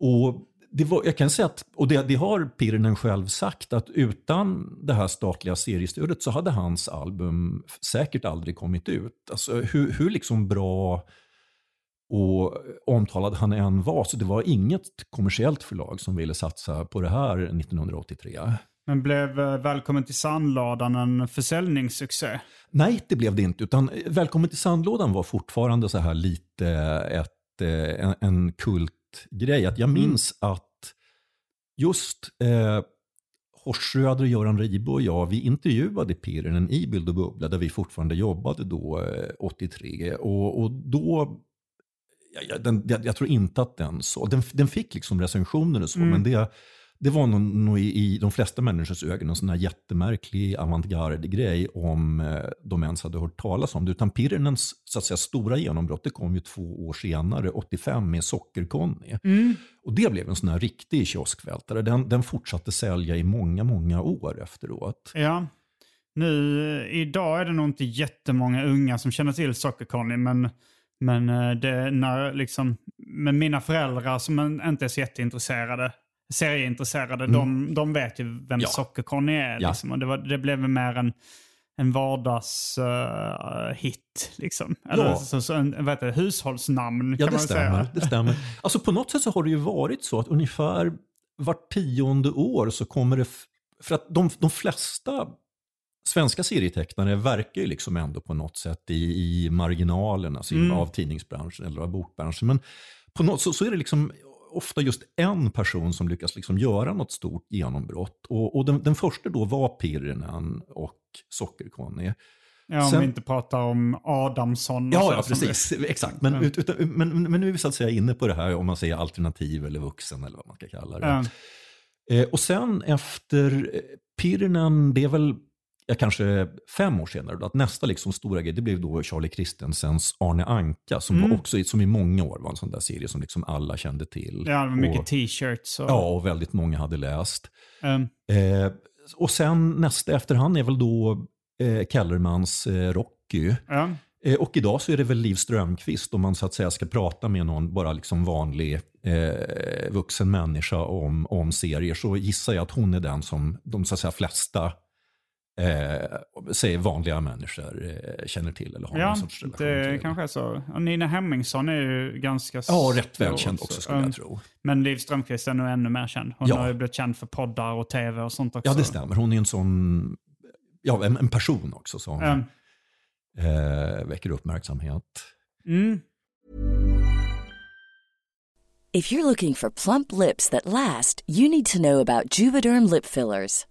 och det var, jag kan säga att, och det, det har Pirinen själv sagt, att utan det här statliga seriestödet så hade hans album säkert aldrig kommit ut. Alltså hur, hur liksom bra och omtalad han än var, så det var inget kommersiellt förlag som ville satsa på det här 1983. Men blev eh, Välkommen till sandlådan en försäljningssuccé? Nej, det blev det inte. Utan eh, Välkommen till sandlådan var fortfarande så här lite ett, eh, en, en kultgrej. Att jag mm. minns mm. att just eh, Horst Schröder, Göran Ribo och jag, vi intervjuade Pirinen i Bild och Bubbla, där vi fortfarande jobbade då, eh, 83. Och, och då jag, den, jag, jag, tror inte att den så. Den, den fick liksom recensioner och så, mm. men det, det var nog, i, i, de flesta människors ögon en sån här jättemärklig avantgarde-grej om eh, de ens hade hört talas om det. Utan Pirrinens så att säga, stora genombrott det kom ju två år senare, 85, med Socker-Conny. Mm. Och det blev en sån här riktig kioskvältare. Den, den fortsatte sälja i många, många år efteråt. Ja. Nu, idag är det nog inte jättemånga unga som känner till Socker-Conny, men men eh, det, när liksom, med mina föräldrar som inte är så jätteintresserade, serieintresserade, mm. de, de vet ju vem ja. Socker-Conny är. Ja. Liksom. Och det, var, det blev mer en, en vardagshit. Uh, liksom. Eller ja. så, så en, vad heter det, hushållsnamn ja, kan man stämmer, säga. Det stämmer. <laughs> Alltså på något sätt så har det ju varit så att ungefär vart tionde år så kommer det... För att de, de flesta svenska serietecknare verkar ju liksom ändå på något sätt i, i marginalen alltså mm. av tidningsbranschen eller av bokbranschen. Men på något, så, så är det liksom ofta just en person som lyckas liksom göra något stort genombrott. Och, och den, den första då var Pirinen och Socker-Conny. Ja, om Sen, vi inte pratar om Adamsson. Ja, ja precis. Det. Exakt. Men, mm. utan, men, men, nu är vi så att säga inne på det här om man säger alternativ eller vuxen eller vad man ska kalla det. Mm. Eh, och sen efter eh, Pirinen, det är väl ja, kanske fem år senare, då, att nästa liksom stora grej det blev då Charlie Christensens Arne Anka som, mm. var också, som i många år var en sån där serie som liksom alla kände till. Ja, mycket t-shirts. Och... Ja, och väldigt många hade läst. Mm. Eh, och sen nästa efterhand är väl då eh, Kellermans eh, Rocky. Mm. och idag så är det väl Liv Strömqvist om man så att säga ska prata med någon bara liksom vanlig eh, vuxen människa om, om serier så gissar jag att hon är den som de så att säga, flesta eh, säger vanliga människor eh, känner till eller har ja, någon sorts relation det till. kanske är så. Och Nina Hemmingsson är ju ganska Ja, rätt välkänd också, skulle jag tro. Men Liv Strömquist är nog ännu mer känd. Hon ja. har ju blivit känd för poddar och tv och sånt också. Ja, det stämmer. Hon är en sån, ja, en, en person också som mm. eh, väcker uppmärksamhet. Mm. If you're looking for plump lips that last, you need to know about juvederm lip fillers.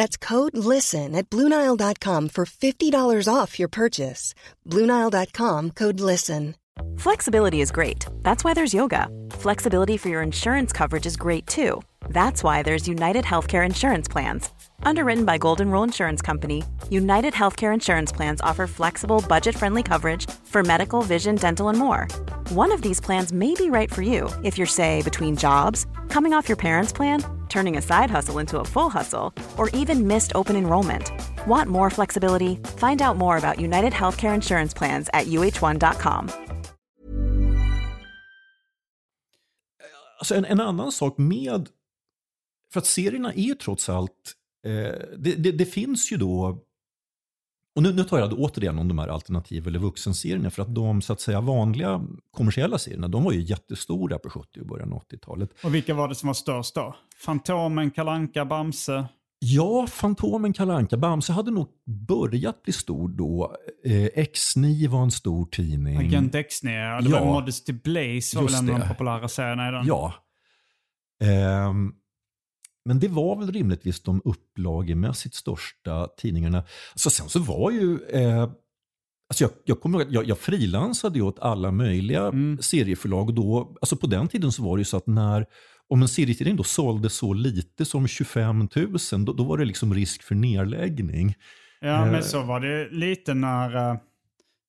That's code LISTEN at Bluenile.com for $50 off your purchase. Bluenile.com code LISTEN. Flexibility is great. That's why there's yoga. Flexibility for your insurance coverage is great too. That's why there's United Healthcare Insurance Plans. Underwritten by Golden Rule Insurance Company, United Healthcare Insurance Plans offer flexible, budget friendly coverage for medical, vision, dental, and more. One of these plans may be right for you if you're, say, between jobs, coming off your parents' plan, turning a side hustle into a full hustle, or even missed open enrollment. Want more flexibility? Find out more about United Healthcare Insurance Plans at uh1.com. Alltså en, en annan sak med, för att serierna är ju trots allt, det, det, det finns ju då, och nu, nu tar jag återigen om de här alternativ eller vuxenserierna, för att de så att säga vanliga kommersiella serierna, de var ju jättestora på 70 och början av 80-talet. Och vilka var det som var störst då? Fantomen, Kalanka, Bamse? Ja, Fantomen, Kalanka, Bamse hade nog börjat bli stor då. Eh, X9 var en stor tidning. Agent X9, ja. Det Ja. var Modesty Blaze var väl en av de populära serierna i den. Ja. Ehm, men det var väl rimligtvis de upplagemässigt största tidningarna. Så sen så var ju... Eh, alltså jag, jag kommer ihåg att jag, jag frilansade åt alla möjliga Mm. serieförlag. Och då, alltså på den tiden så var det ju så att när om en serietidning då sålde så lite som 25 000, då, då var det liksom risk för nedläggning. Ja, Eh. men så var det lite när, eh,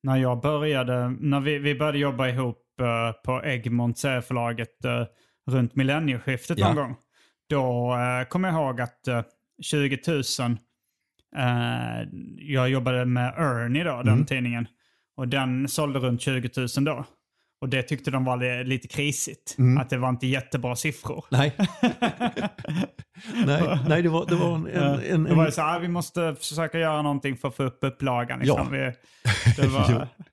när jag började, när vi, vi började jobba ihop eh, på Egmont serieförlaget eh, runt millennieskiftet Ja. någon gång. Då eh, kommer jag ihåg att eh, 20 000, eh, jag jobbade med Ernie då, den Mm. tidningen. Och den sålde runt 20 000 då. Och det tyckte de var li- lite krisigt. Mm. Att det var inte jättebra siffror. Nej, <laughs> nej, nej det var, det var en... en, en, Det var så här, vi måste försöka göra någonting för att få upp upplagan. Liksom. Ja. Vi, det var, <laughs>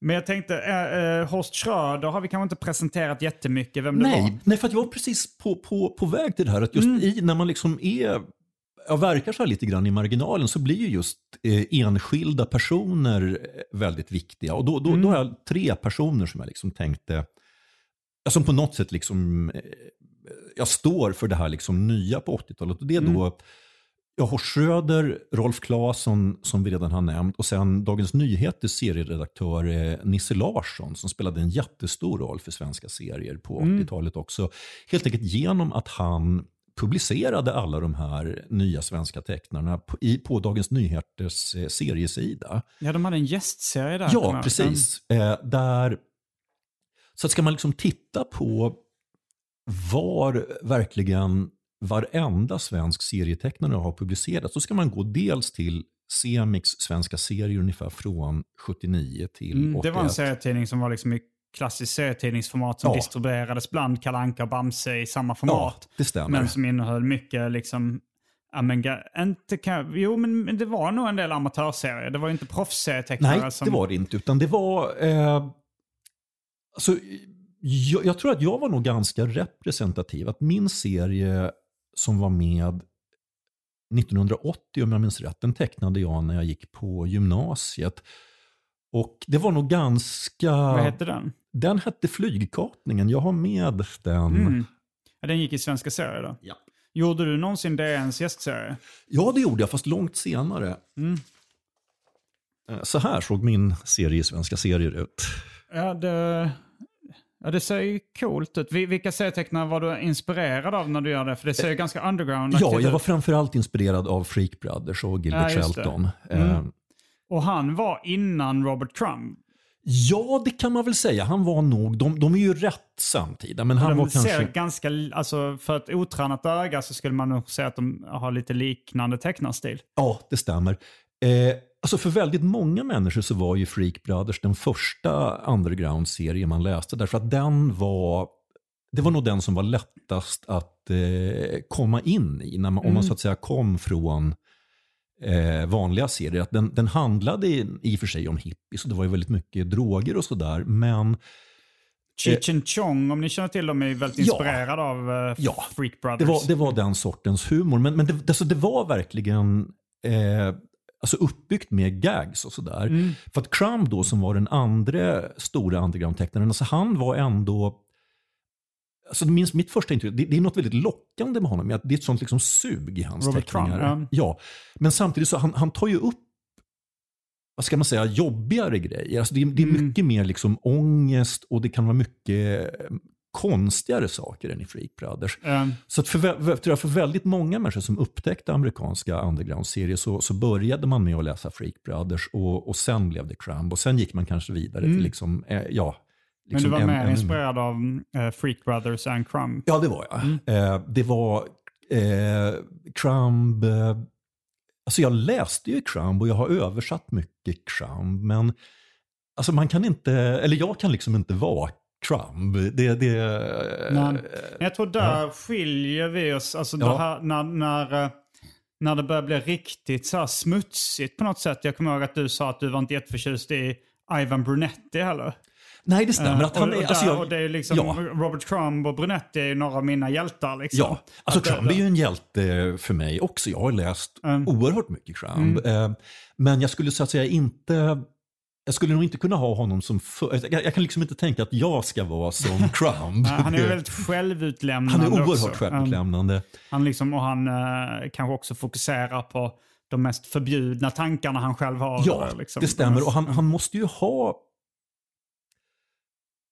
men jag tänkte, äh, Horst Schröder har vi kanske inte presenterat jättemycket vem det var. Nej, nej, för att jag var precis på, på, på väg till det här. Att just Mm. i, när man liksom är, ja, verkar så här lite grann i marginalen så blir ju just eh, enskilda personer eh, väldigt viktiga. Och då, då, Mm. då har jag tre personer som jag liksom tänkte, som på något sätt liksom, eh, jag står för det här liksom nya på 80-talet. Och det är Mm. Då Ja, Horst Schröder, Rolf Claesson som vi redan har nämnt och sen Dagens Nyheters serieredaktör eh, Nisse Larsson som spelade en jättestor roll för svenska serier på Mm. 80-talet också. Helt enkelt genom att han publicerade alla de här nya svenska tecknarna på, i, på Dagens Nyheters eh, seriesida. Ja, de hade en gästserie där. Ja, jag precis. Eh, där, så att ska man liksom titta på var verkligen varenda svensk serietecknare har publicerat så ska man gå dels till Semix svenska serier ungefär från 79 till Mm, 81. det var en serietidning som var liksom i klassiskt serietidningsformat som Ja. distribuerades bland Kalanka och Bamse i samma format. Ja, det stämmer. Men som innehöll mycket liksom, ja, men, inte kan, jo men men det var nog en del amatörserier. Det var ju inte proffsserietecknare Nej, som... det var det inte. Utan det var... Eh, alltså, jag, jag tror att jag var nog ganska representativ. Att min serie som var med 1980, om jag minns rätt, den tecknade jag när jag gick på gymnasiet. Och det var nog ganska... Vad hette den? Den hette Flygkapningen. Jag har med den. Mm. Ja, den gick i svenska serier då? Ja. Gjorde du någonsin DNs gästserie? Ja, det gjorde jag, fast långt senare. Mm. Eh, Så här såg min serie i svenska serier ut. Ja, det, ja, det ser ju coolt ut. Vi- Vilka serietecknare var du inspirerad av när du gör det? För det ser ju ganska underground Ja, jag var framförallt inspirerad av Freak Brothers och Gilbert Ja. Shelton. Mm. Eh, Och han var innan Robert Crumb. Ja, det kan man väl säga. Han var nog, de, de är ju rätt samtida, men han de var ser kanske... ganska, alltså för ett otränat öga så skulle man nog säga att de har lite liknande tecknarstil. Ja, det stämmer. Eh, alltså för väldigt många människor så var ju Freak Brothers den första underground-serien man läste, därför att den var det var nog den som var lättast att eh, komma in i, när man, om man så att säga kom från eh, vanliga serier. Att den, den handlade i, i och för sig om hippies och det var ju väldigt mycket droger och sådär, men Cheech and Chong, om ni känner till dem, är väldigt Ja. inspirerad av eh, Ja, Freak Brothers. Det var, det var den sortens humor. Men, men det, alltså det var verkligen eh, alltså uppbyggt med gags och sådär. Mm. För att Crumb då, som var den andra stora underground-tecknaren, alltså han var ändå... Alltså minst mitt första intryck, det, det är något väldigt lockande med honom. Det är ett sånt liksom sug i hans Robert teckningar. Crumb, ja. Men samtidigt så han, han tar ju upp vad ska man säga, jobbigare grejer. Alltså det, är- det är Mm. mycket mer liksom ångest och det kan vara mycket konstigare saker än i Freak Brothers. Eh, Så för, jag, för väldigt många människor som upptäckte amerikanska underground-serier så, så började man med att läsa Freak Brothers och, och sen blev det Crumb och sen gick man kanske vidare till liksom, eh, ja. men Liksom du var en- mer inspirerad av eh, Freak Brothers and Crumb. Ja, det var jag. Mm. Eh, det var eh, Crumb, eh, alltså jag läste ju Crumb och jag har översatt mycket Crumb, men alltså man kan inte, eller jag kan liksom inte vara Crumb. Det, det, Men jag tror där skiljer vi oss. Alltså Ja. här, när, när, eh, när det börjar bli riktigt så smutsigt på något sätt. Jag kommer ihåg att du sa att du var inte jätteförtjust i Ivan Brunetti heller. nej, det stämmer. Att Eh, han och, är, och, alltså jag, och det är liksom, ja. Robert Crumb och Brunetti är ju några av mina hjältar. Liksom. Ja, alltså Att det- Crumb är ju en hjälte för mig också. Jag har läst Mm. oerhört mycket Crumb. Eh, Men jag skulle så att säga inte... Jag skulle nog inte kunna ha honom som... För, jag, jag kan liksom inte tänka att jag ska vara som <laughs> Crumb. Han är väldigt <laughs> självutlämnande Han är oerhört också. självutlämnande. Han liksom, och han eh, kanske också fokuserar på de mest förbjudna tankarna han själv har. Ja, liksom. det stämmer. Och han, han måste ju ha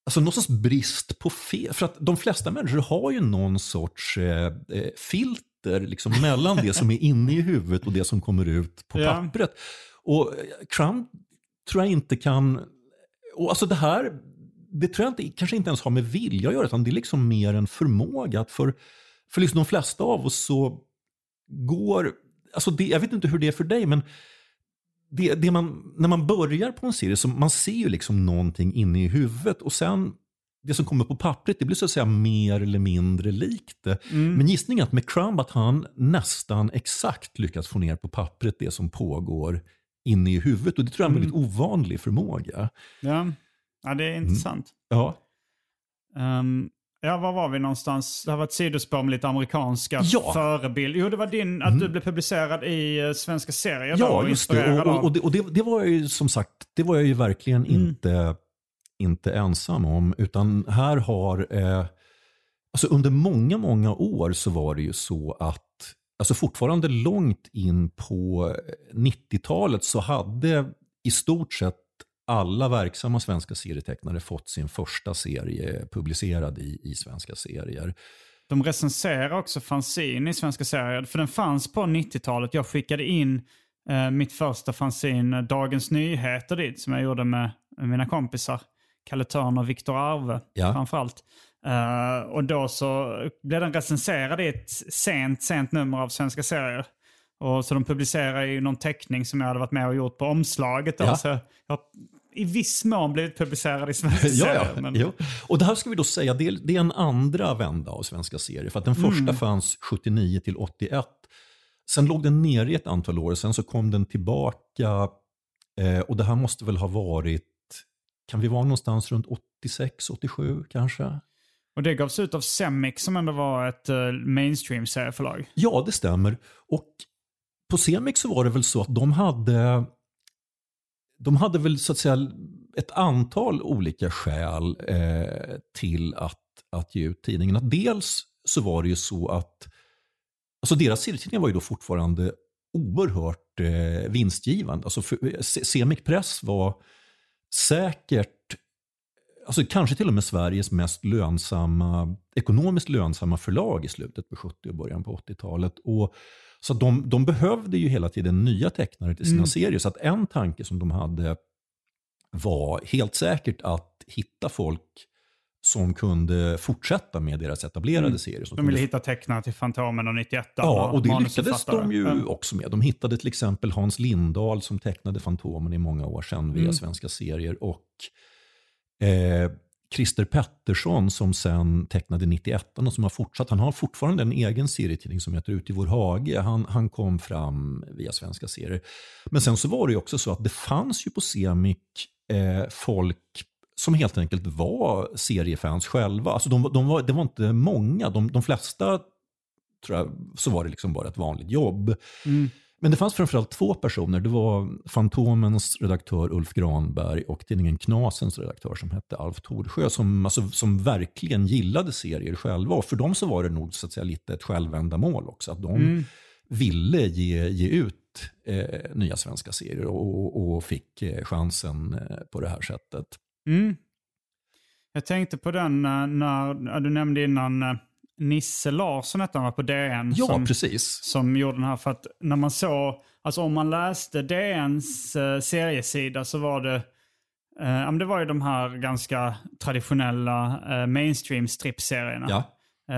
alltså någon sorts brist på fel. För att de flesta människor har ju någon sorts eh, eh, filter liksom, mellan det som är inne i huvudet och det som kommer ut på <laughs> Ja. pappret. Och eh, Crumb tror jag inte kan... Och alltså det här, det tror jag inte, kanske inte ens har med vilja att göra, utan det är liksom mer en förmåga. Att för, för liksom de flesta av oss så går... Alltså det, jag vet inte hur det är för dig, men det, det man, när man börjar på en serie så man ser ju liksom någonting inne i huvudet och sen det som kommer på pappret det blir så att säga mer eller mindre likt det. Men gissningen att med Crumb att han nästan exakt lyckas få ner på pappret det som pågår inne i huvudet och det tror jag är en väldigt ovanlig förmåga. Ja. ja, det är intressant. Ja, Ehm, ja, var var vi någonstans? Det här var ett sidospår med lite amerikanska Ja. förebilder. Jo, det var din, att du blev publicerad i uh, svenska serier. då, ja och just det. Och, och, och, det, och det, det var jag ju som sagt, det var jag ju verkligen inte, inte ensam om. Utan här har, eh, alltså under många, många år så var det ju så att, alltså fortfarande långt in på 90-talet så hade i stort sett alla verksamma svenska serietecknare fått sin första serie publicerad i, i svenska serier. De recenserar också fanzine i svenska serier. För den fanns på 90-talet. Jag skickade in eh, mitt första fanzine, eh, Dagens Nyheter, dit. Som jag gjorde med, med mina kompisar. Kalle Törn och Viktor Arve Ja. framförallt. Eh, och då så blev den recenserad i ett sent, sent nummer av svenska serier. Och så de publicerade ju någon teckning som jag hade varit med och gjort på omslaget. Då. Ja. Så jag har i viss mån blivit publicerad i svenska <laughs> Ja, serier. ja. men- Jo. Och det här ska vi då säga, det är, det är en andra vända av svenska serier. För att den första fanns 79 till 81. Sen låg den nere i ett antal år, sen så kom den tillbaka. Eh, och det här måste väl ha varit, kan vi vara någonstans runt 86, 87 kanske? Och det gavs ut av Semic som ändå var ett eh, uh, mainstream-serieförlag. Ja, det stämmer. Och på Semic så var det väl så att de hade de hade väl så att säga ett antal olika skäl eh, till att, att ge ut tidningen. Att dels så var det ju så att alltså deras serietidningar var ju då fortfarande oerhört eh, vinstgivande. Alltså för, eh, Semic Press var säkert alltså kanske till och med Sveriges mest lönsamma, ekonomiskt lönsamma förlag i slutet på 70 och början på 80-talet. Och, så de, de behövde ju hela tiden nya tecknare till sina mm. serier. Så att en tanke som de hade var helt säkert att hitta folk som kunde fortsätta med deras etablerade mm. serier. de ville kunde... hitta tecknare till Fantomen och 91. Ja, och det lyckades de ju mm. också med. De hittade till exempel Hans Lindahl som tecknade Fantomen i många år sedan via mm. svenska serier. Och eh, Christer Pettersson som sen tecknade 91 och som har fortsatt. Han har fortfarande en egen serietidning som heter Ut i vår hage. Han, han kom fram via svenska serier. Men sen så var det ju också så att det fanns ju på Semik eh, folk som helt enkelt var seriefans själva. Alltså de, de var, det var inte många. De, de flesta, tror jag, så var det liksom bara ett vanligt jobb. Mm. Men det fanns framförallt två personer. Det var Fantomens redaktör Ulf Granberg och tidningen Knasens redaktör som hette Alf Torsjö som, alltså, som verkligen gillade serier själva. Och för dem så var det nog så att säga, lite ett självändamål också. Att de mm. ville ge, ge ut eh, nya svenska serier och, och fick eh, chansen eh, på det här sättet. Mm. Jag tänkte på den eh, när du nämnde innan eh, Nisse Larsson hette han var på DN. Ja, som, precis. Som gjorde den här. För att när man såg, alltså om man läste DNs uh, seriesida så var det, uh, det var ju de här ganska traditionella uh, mainstream strippserierna. Ja. Uh,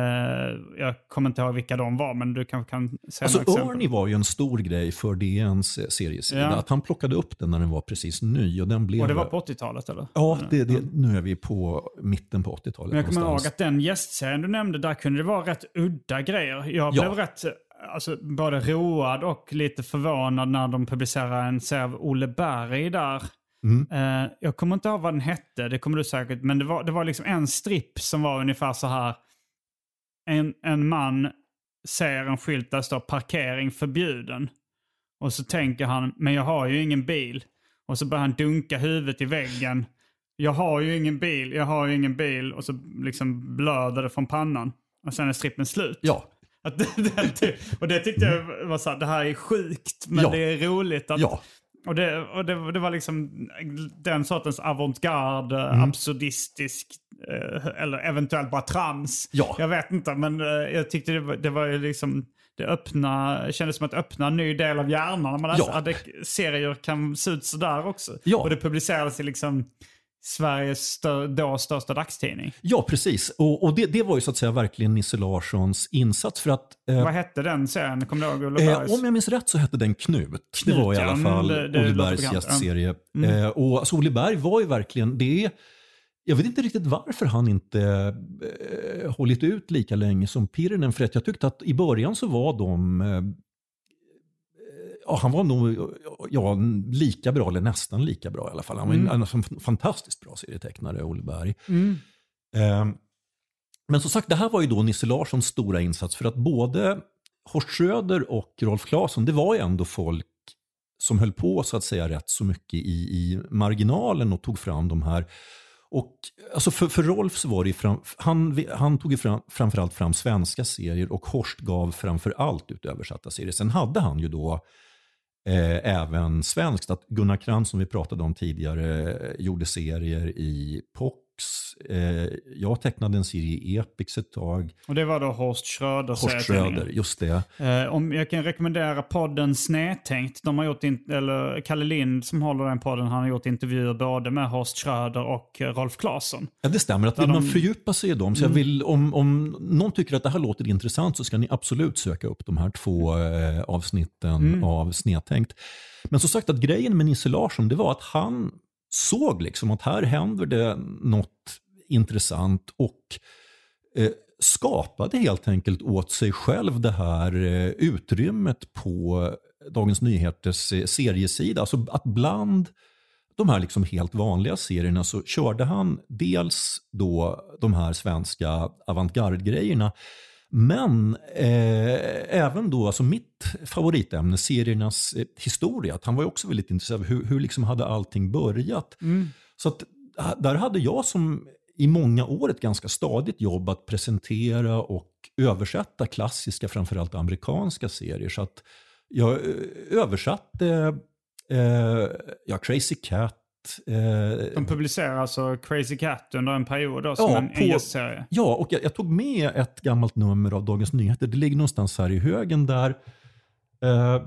jag kommer inte ihåg vilka de var, men du kanske kan säga Alltså Ernie var ju en stor grej för DNs seriesida. Ja. Att han plockade upp den när den var precis ny. Och, den blev... och det var på 80-talet eller? Ja, det, det, nu är vi på mitten på 80-talet. Men jag kommer ihåg att den gästserien du nämnde, där kunde det vara rätt udda grejer. Jag blev ja. rätt alltså, både road och lite förvånad när de publicerade en serie av Olle Berg där. Mm. Uh, jag kommer inte ihåg vad den hette, det kommer du säkert. Men det var, det var liksom en stripp som var ungefär så här en, en man ser en skylt där det står parkering förbjuden. Och så tänker han, men jag har ju ingen bil. Och så börjar han dunka huvudet i väggen. Jag har ju ingen bil, jag har ju ingen bil. Och så liksom blöder det från pannan. Och sen är strippen slut. Ja. Att <laughs> det, och det tyckte jag var så här, det här är sjukt men ja. det är roligt att, ja. Och, det, och det, det, var liksom den sortens avantgarde, mm. absurdistisk, eh, eller eventuellt bara trams. Ja. Jag vet inte, men eh, jag tyckte det var, det var liksom... Det öppna, kändes som att öppna en ny del av hjärnan. Man ja. att serier kan se ut sådär också. Ja. Och det publicerades i liksom Sveriges stör, då största dagstidning. Ja, precis. Och, och det, det, var ju så att säga verkligen Nisse Larssons insats. För att, eh, Vad hette den serien? Kommer du ihåg eh, Om jag minns rätt så hette den Knut. Knut det var i alla fall Olle Bergs gästserie. Mm. Eh, och alltså, Olle Berg var ju verkligen, det jag vet inte riktigt varför han inte eh, hållit ut lika länge som Pirinen. För att jag tyckte att i början så var de eh, han var nog ja, lika bra, eller nästan lika bra i alla fall. Han var mm. en, en, fantastiskt bra serietecknare, Olle Berg. Mm. Eh, men som sagt, det här var ju då Nisse Larssons stora insats. För att både Horst Schröder och Rolf Claesson, det var ju ändå folk som höll på så att säga rätt så mycket i, i marginalen och tog fram de här och alltså för, för Rolf så var det fram, han, han tog ju fram, framförallt fram svenska serier och Horst gav framförallt ut översatta serier. Sen hade han ju då eh, även svenskt. Att Gunnar Krantz som vi pratade om tidigare eh, gjorde serier i POC Eh, jag tecknade en serie i Epix ett tag. Och det var då Horst Schröder Horst Schröder, just det. Eh, om jag kan rekommendera podden Snedtänkt. De har gjort, in, eller Kalle Lind som håller den podden, han har gjort intervjuer både med Horst Schröder och eh, Rolf Claesson. Ja, det stämmer. Att vill de... man fördjupa sig i dem, så jag mm. vill, om, om någon tycker att det här låter intressant så ska ni absolut söka upp de här två eh, avsnitten mm. av Snedtänkt. Men som sagt, att grejen med Nisse Larsson, det var att han såg liksom att här händer det något intressant och eh, skapade helt enkelt åt sig själv det här eh, utrymmet på Dagens Nyheters eh, seriesida. Alltså att bland de här liksom helt vanliga serierna så körde han dels då de här svenska avantgarde-grejerna men eh, även då, alltså mitt favoritämne, seriernas eh, historia, att han var ju också väldigt intresserad av hur, hur liksom hade allting börjat. Så att, ah, där hade jag som i många år ett ganska stadigt jobb att presentera och översätta klassiska, framförallt amerikanska serier. Så att jag eh, översatte eh, ja, Crazy Cat. Eh, De publicerar alltså Crazy Cat under en period då, som Ja, en på- engelsk-serie. Ja, och jag, jag tog med ett gammalt nummer av Dagens Nyheter. Det ligger någonstans här i högen där. Eh,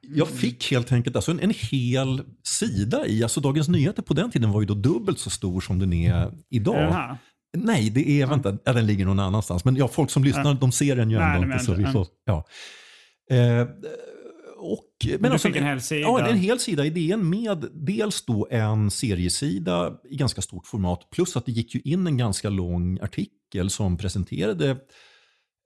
jag fick helt enkelt alltså en, en hel sida i, alltså Dagens Nyheter på den tiden var ju då dubbelt så stor som den är idag. Är den här? Nej, det är, vänta, ja, den ligger någon annanstans. Men ja, folk som lyssnar, de ser den ju Nej, ändå de inte. Så vi får, ja. Eh, och, men du fick en hel sida? Ja, en hel sida. Idén med dels då en seriesida i ganska stort format, plus att det gick ju in en ganska lång artikel som presenterade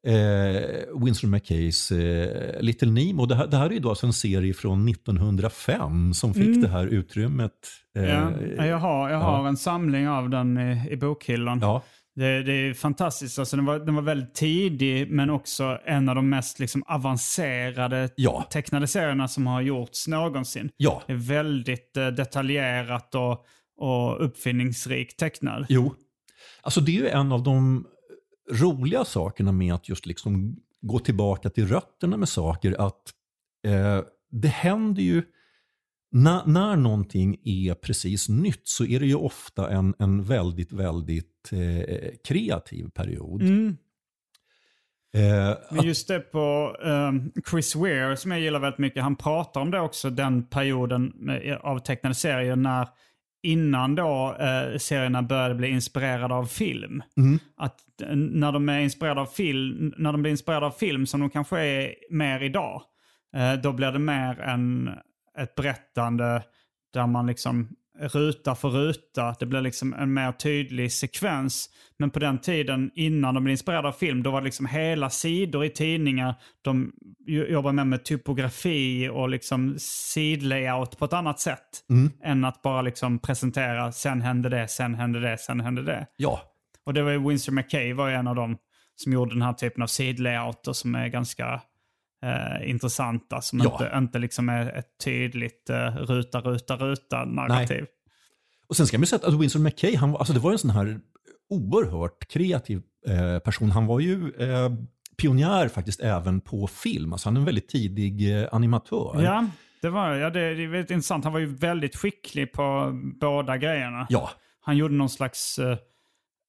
eh, Winston McKays eh, Little Nemo. Det här, det här är ju då alltså en serie från 1905 som fick det här utrymmet. eh, Ja, Ja, jag har, jag ja. har en samling av den i, i bokhyllan. ja. Det, det är fantastiskt. Alltså, den, var, den var väldigt tidig, men också en av de mest liksom, avancerade Ja. tecknade serierna som har gjorts någonsin. Ja. Det är väldigt eh, detaljerat och, och uppfinningsrikt tecknad. Jo, alltså det är ju en av de roliga sakerna med att just liksom gå tillbaka till rötterna med saker. Att eh, det händer ju, när, när någonting är precis nytt så är det ju ofta en, en väldigt, väldigt eh, kreativ period. Mm. Eh, Men just det på ehm, Chris Ware som jag gillar väldigt mycket, han pratar om det också, den perioden med, av tecknade serier när innan då eh, serierna började bli inspirerade av film. Att eh, när de är inspirerade av film, när de blir inspirerade av film som de kanske är mer idag, eh, då blir det mer än ett berättande där man liksom ruta för ruta. Det blir liksom en mer tydlig sekvens. Men på den tiden innan de blev inspirerade av film, då var det liksom hela sidor i tidningar. De jo- jobbar med, med typografi och liksom sidlayout på ett annat sätt. Än att bara liksom presentera, sen hände det, sen hände det, sen hände det. ja, Och det var ju Winston McKay var ju en av dem som gjorde den här typen av sidlayouter som är ganska eh, intressanta. Som Ja. inte, inte liksom är ett tydligt eh, ruta, ruta, ruta narrativ. Och sen ska man ju säga att Winston McKay, han, alltså det var ju en sån här oerhört kreativ eh, person. Han var ju eh, pionjär faktiskt även på film. Alltså han är en väldigt tidig eh, animatör. Ja, det var ja, det. Det är väldigt intressant. Han var ju väldigt skicklig på båda grejerna. Ja, Han gjorde någon slags... eh,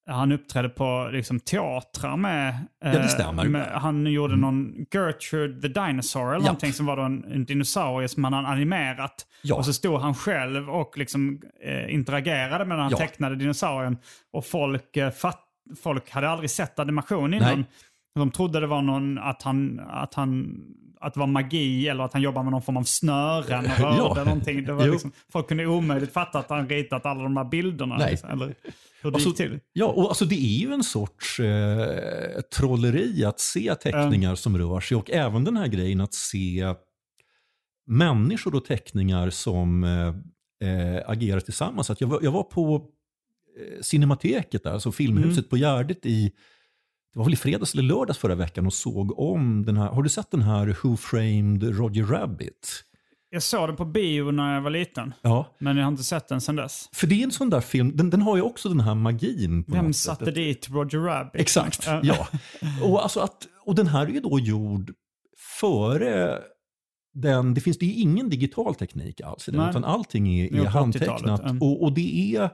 han uppträdde på liksom, teatrar med... det eh, stämmer. Med, han gjorde någon Gertrude the Dinosaur eller Ja. någonting som var då en, en dinosaurie som han animerat. Ja. Och så stod han själv och liksom, eh, interagerade med den här Ja. tecknade dinosaurien. Och folk, eh, fatt, folk hade aldrig sett animation innan. Nej. De trodde det var någon, att han, att han att det var magi eller att han jobbade med någon form av snören och rörde <laughs> Ja. någonting. Det var liksom, folk kunde omöjligt fatta att han ritat alla de där bilderna. Nej. Liksom, eller hur det Alltså, gick till. Ja, och alltså det är ju en sorts eh, trolleri att se teckningar som rör sig och även den här grejen att se människor och teckningar som eh, eh, agerar tillsammans. Att jag, var, jag var på eh, Cinemateket, där, alltså Filmhuset på Gärdet i det var väl i fredags eller lördags förra veckan och såg om den här, har du sett den här Who Framed Roger Rabbit? Jag såg den på bio när jag var liten. Ja, Men jag har inte sett den sedan dess. för det är en sån där film, den, den har ju också den här magin. På Vem satte sätt. dit Roger Rabbit? Exakt, Ja. Och, alltså att, och den här är ju då gjord före den, det finns det är ingen digital teknik alls i den, Nej. utan allting är, är handtecknat. 80-talet, mm. Och, och det är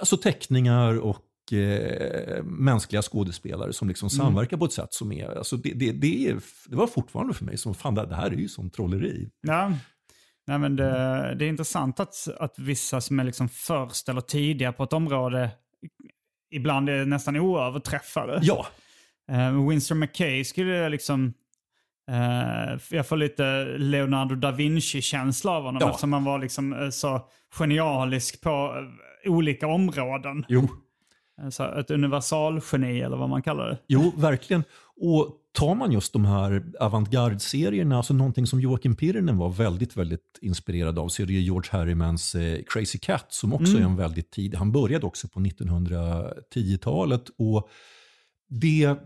alltså teckningar och eh, mänskliga skådespelare som Mm. liksom samverkar på ett sätt som är, alltså det, det, det, är, det var fortfarande för mig som, fan det här är ju som trolleri. Ja. Nej, men det, det är intressant att, att vissa som är liksom först eller tidiga på ett område ibland är nästan oöverträffade. Ja, Uh, Winston McKay skulle liksom... eh, jag får lite Leonardo da Vinci-känsla av honom Ja. eftersom han var liksom eh, så genialisk på eh, olika områden. jo. Eh, ett universalgeni eller vad man kallar det. Jo, verkligen. Och tar man just de här avantgarde-serierna, alltså någonting som Joakim Pirinen var väldigt, väldigt inspirerad av, så är det ju George Harrimans eh, Crazy Cat som också är en väldigt tid. Han började också på 1910-talet och det,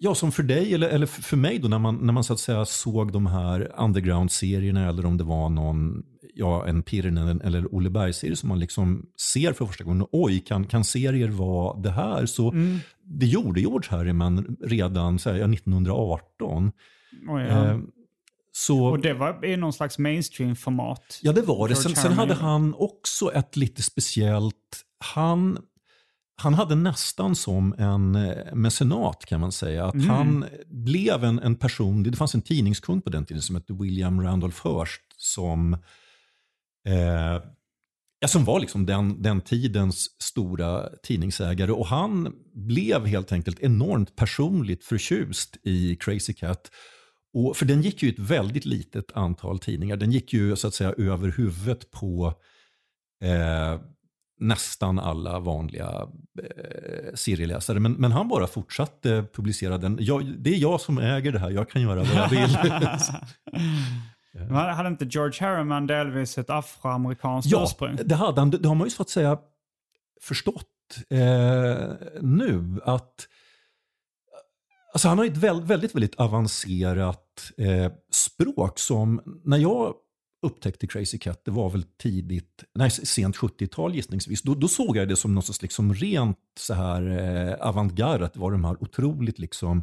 ja som för dig eller, eller för mig då när man, när man så att säga såg de här underground-serierna eller om det var någon, ja en Pirinen eller Olle Berg-serie som man liksom ser för första gången. Oj, kan, kan serier vara det här? Så Mm. det gjorde George Harriman redan så här, ja, 1918. Oj, ja. Eh, så, Och det var i någon slags mainstream-format. Ja, det var det. Sen, sen hade han också ett lite speciellt... Han, han hade nästan som en eh, mecenat kan man säga. Att Mm. Han blev en, en person, det fanns en tidningskund på den tiden som hette William Randolph Hearst som, eh, ja, som var liksom den, den tidens stora tidningsägare. Och han blev helt enkelt enormt personligt förtjust i Crazy Cat. Och, för den gick ju ett väldigt litet antal tidningar. Den gick ju så att säga över huvudet på eh, nästan alla vanliga eh, serieläsare. Men, men han bara fortsatte publicera den. Jag, det är jag som äger det här, jag kan göra vad jag vill. <laughs> <laughs> Men hade inte George Harriman delvis ett afroamerikanskt ja, ursprung? det hade han. Det, har man ju så att säga förstått eh, nu. att Alltså han har ett väl, väldigt, väldigt avancerat eh, språk som när jag upptäckte Crazy Cat, det var väl tidigt, nej sent 70-tal gissningsvis, då, då såg jag det som något sorts liksom rent så här eh, avantgarde, att det var de här otroligt liksom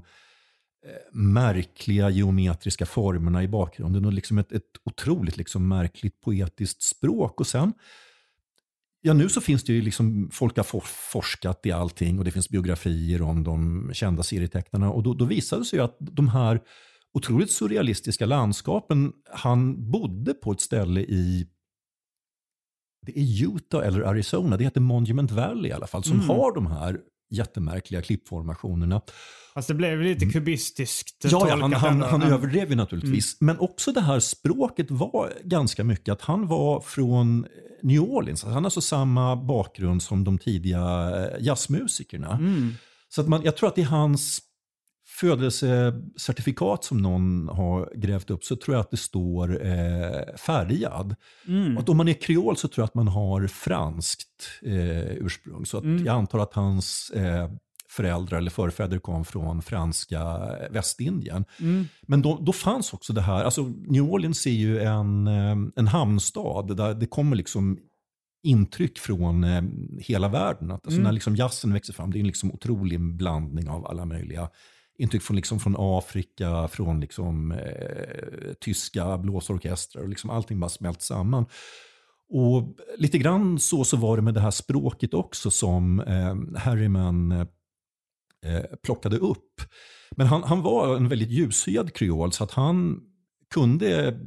märkliga geometriska formerna i bakgrunden och liksom ett, ett otroligt liksom märkligt poetiskt språk. Och sen Ja, nu så finns det ju liksom, folk har for, forskat i allting och det finns biografier om de kända serietecknarna och då, då visade det sig ju att de här otroligt surrealistiska landskapen, han bodde på ett ställe i det är Utah eller Arizona, det heter Monument Valley i alla fall, som Mm. har de här jättemärkliga klippformationerna. Fast det blev lite kubistiskt Ja, ja tolkat han, han, han Mm. överdrev ju naturligtvis. Men också det här språket var ganska mycket att han var från New Orleans. Han har alltså samma bakgrund som de tidiga eh, jazzmusikerna. Mm. Så att man, jag tror att i hans födelsecertifikat som någon har grävt upp så tror jag att det står eh, färgad. Mm. Och om man är kreol så tror jag att man har franskt eh, ursprung. Så att Mm. jag antar att hans eh, föräldrar eller förfäder kom från franska eh, Västindien. Mm. Men då, då fanns också det här, alltså New Orleans är ju en, eh, en hamnstad där det kommer liksom intryck från eh, hela världen. Att, alltså Mm. När liksom jazzen växer fram, det är en liksom otrolig blandning av alla möjliga intryck från, liksom från Afrika, från liksom, eh, tyska blåsorkestrar och liksom allting bara smält samman. Och lite grann så, så var det med det här språket också som eh, Harriman eh, eh, plockade upp. Men han, han var en väldigt ljushyad kreol så att han kunde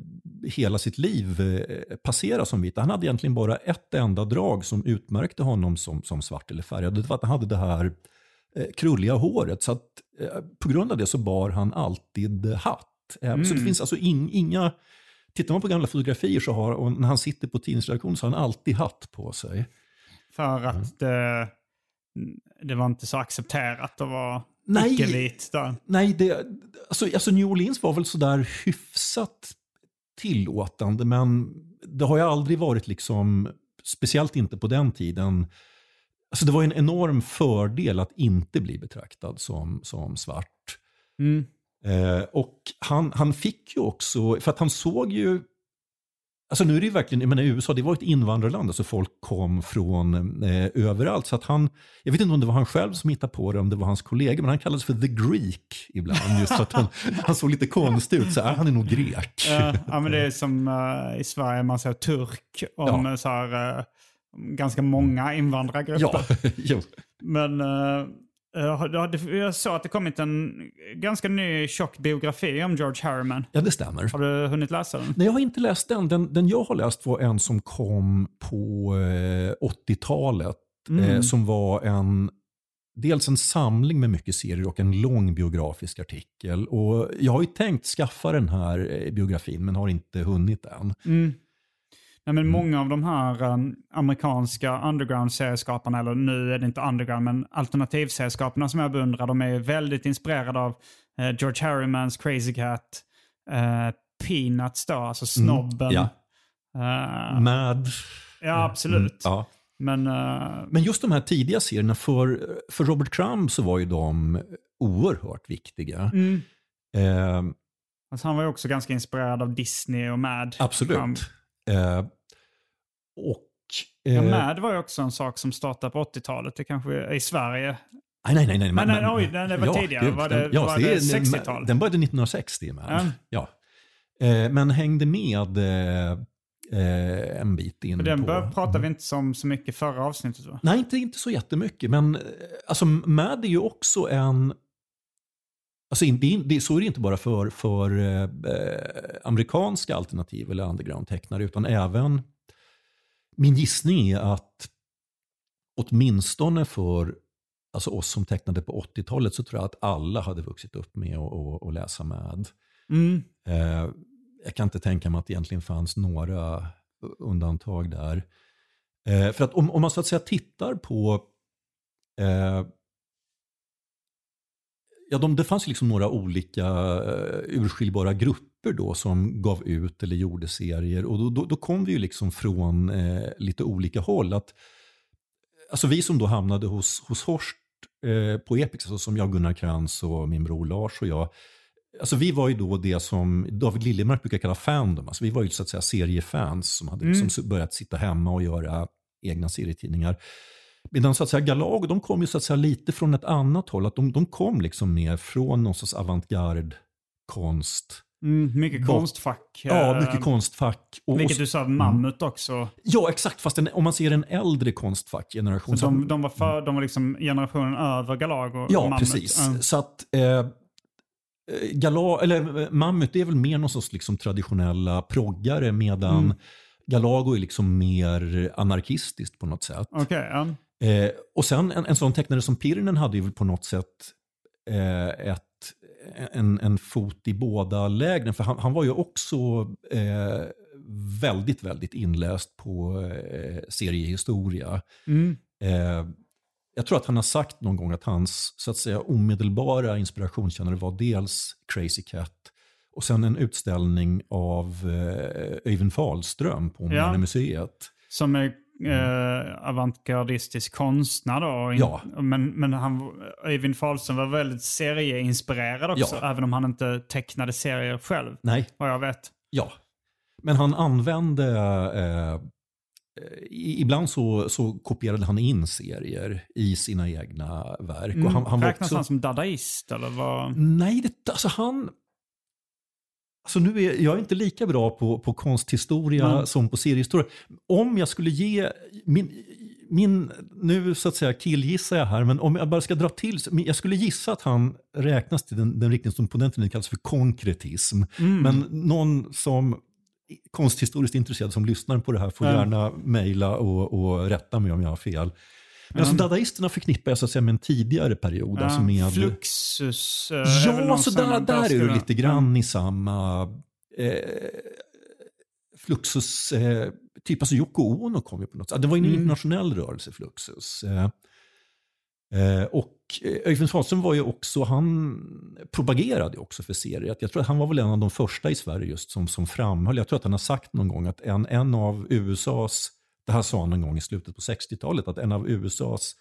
hela sitt liv eh, passera som vit. Han hade egentligen bara ett enda drag som utmärkte honom som, som svart eller färgad. Det var att han hade det här eh, krulliga håret. Så att, eh, på grund av det så bar han alltid hatt. Eh, Så det Mm. finns alltså in, inga... Tittar man på gamla fotografier så har, och när han sitter på tidningsredaktion så har han alltid hatt på sig. För Mm. att det, det var inte så accepterat att vara Nej. icke-vit där. Nej, det, alltså, alltså New Orleans var väl sådär hyfsat tillåtande, men det har ju aldrig varit liksom, speciellt inte på den tiden, alltså det var en enorm fördel att inte bli betraktad som, som svart. Mm. Eh, och han, han fick ju också, för att han såg ju, alltså nu är det ju verkligen, jag menar i USA, det var ett invandrarland, alltså folk kom från eh, överallt. Så att han, jag vet inte om det var han själv som hittade på det, om det var hans kollegor, men han kallades för the Greek ibland. Just för att han, <laughs> han såg lite konstig ut, så här, han är nog grek. Ja, men det är som eh, i Sverige man säger turk om Ja. så här, eh, ganska många invandrargrupper. Ja, <laughs> jo. Men det- jag såg att det kommit en ganska ny tjock biografi om George Harriman. ja, det stämmer. Har du hunnit läsa den? Nej, jag har inte läst den. den. Den jag har läst var en som kom på eh, 80-talet. Mm. Eh, som var en, dels en samling med mycket serier och en lång biografisk artikel. Och jag har ju tänkt skaffa den här biografin men har inte hunnit än. Mm. Nej, men Många av de här um, amerikanska underground-serieskaparna, eller nu är det inte underground, men alternativserieskaparna som jag beundrar, de är väldigt inspirerade av eh, George Harrimans Crazy Cat, eh, Peanuts då, alltså snobben. ja. Eh, Mad. ja, absolut. Ja. Men, Men just de här tidiga serierna, för, för Robert Crumb så var ju de oerhört viktiga. mm. Alltså han var ju också ganska inspirerad av Disney och Mad. absolut. Eh, och... Eh, Ja, Mad var ju också en sak som startade på 80-talet. Det kanske är i Sverige. Nej, nej, nej. nej Men, nej, oj, nej, det var tidigare. Var det- ja, var det det är- 60-tal? Den började 1960 med. Ja. Ja. Eh, men hängde med eh, eh, en bit in den på... bör, pratade vi inte om så mycket förra avsnittet va? Nej, inte, inte så jättemycket. Men eh, alltså, Mad är ju också en... Alltså, det, det, så är det inte bara för, för eh, eh, amerikanska alternativ eller underground-tecknare, utan även... Min gissning är att åtminstone för alltså oss som tecknade på 80-talet så tror jag att alla hade vuxit upp med att läsa Mad. Mm. Eh, jag kan inte tänka mig att det egentligen fanns några undantag där. Eh, för att om, om man så att säga tittar på eh, Ja, de, det fanns liksom några olika uh, urskiljbara grupper då som gav ut eller gjorde serier. Och då, då, då kom vi ju liksom från eh, lite olika håll. Att, alltså vi som då hamnade hos, hos Horst eh, på Epix, alltså som jag, Gunnar Krantz och min bror Lars och jag. Alltså vi var ju då det som David Liljemark brukar kalla fandom. Alltså vi var ju så att säga seriefans som hade liksom börjat sitta hemma och göra egna serietidningar. Medan så att säga Galago, de kom ju så att säga lite från ett annat håll. Att de, de kom liksom mer från någon sorts avantgarde konst. Mm, mycket konstfack. Ja, eh, mycket konstfack. Och, Vilket du sa, Mammut också. Ja, exakt. Fast en, om man ser en äldre konstfackgeneration. Så de, de, var för, de var liksom generationen över Galago och Ja, Mammut. precis. Mm. Så att eh, Gala, eller, eh, Mammut är väl mer någon sorts liksom, traditionella proggare medan Mm. Galago är liksom mer anarkistiskt på något sätt. Okej, ja. Eh, och sen en, en sån tecknare som Pirinen hade ju på något sätt eh, ett, en, en fot i båda lägren. För han, han var ju också eh, väldigt, väldigt inläst på eh, seriehistoria. Mm. Eh, jag tror att han har sagt någon gång att hans så att säga, omedelbara inspirationskännare var dels Crazy Cat och sen en utställning av eh, Öyvind Fahlström på Moderna Ja. Museet. Som är eh, avantgardistisk konstnär då. Ja. Men, men han, Öyvind Fahlström var väldigt serieinspirerad också. Ja. Även om han inte tecknade serier själv. Nej, Vad jag vet. Ja, men han använde... Eh, ibland så, så kopierade han in serier i sina egna verk. Mm. Och han, han var Räknas också, han som dadaist eller vad? Nej, det, alltså han... Alltså nu är jag är inte lika bra på, på konsthistoria Mm. som på seriehistoria. Om jag skulle ge min, min, nu så att säga killgissar jag här, men om jag bara ska dra till, jag skulle gissa att han räknas till den, den riktning som på den tiden kallas för konkretism. Mm. Men någon som konsthistoriskt intresserad som lyssnar på det här får gärna mejla och, och rätta mig om jag har fel. Men alltså dadaisterna förknippar jag så att säga med en tidigare period. Ja, alltså med, Fluxus. eh, Ja, så där, där är du lite grann i samma... Eh, Fluxus, eh, typ alltså Yoko Ono kom ju på något sätt. Det var ju en Mm. internationell rörelse, Fluxus. Eh, eh, och eh, Öyvind Fahlström var ju också, han propagerade också för serier. Jag tror att han var väl en av de första i Sverige just som, som framhöll, jag tror att han har sagt någon gång att en, en av USAs, det här sa han någon gång i slutet på 60-talet, att en av USAs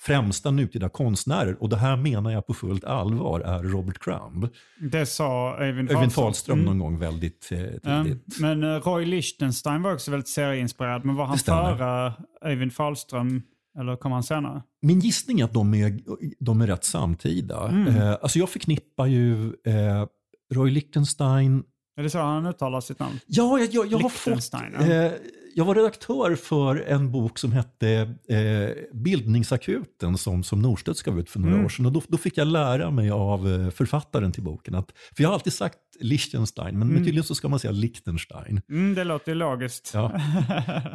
främsta nutida konstnärer, och det här menar jag på fullt allvar, är Robert Crumb. Det sa Öyvind Fahlström. Mm. någon gång väldigt eh, Ja, tidigt. men eh, Roy Lichtenstein var också väldigt serieinspirerad. Men var han före Öyvind Fahlström? Eller kom han senare? Min gissning är att de är, de är rätt samtida. Mm. Eh, alltså jag förknippar ju eh, Roy Lichtenstein Är det så han uttalar sitt namn? Ja, jag, jag, jag har fått... Ja. Eh, jag var redaktör för en bok som hette eh, Bildningsakuten som, som Norstedts gav ut för några Mm. år sedan. Och då, då fick jag lära mig av eh, författaren till boken att, för jag har alltid sagt Liechtenstein, men, men tydligen så ska man säga Liechtenstein. Mm, det låter logiskt. Ja. <laughs>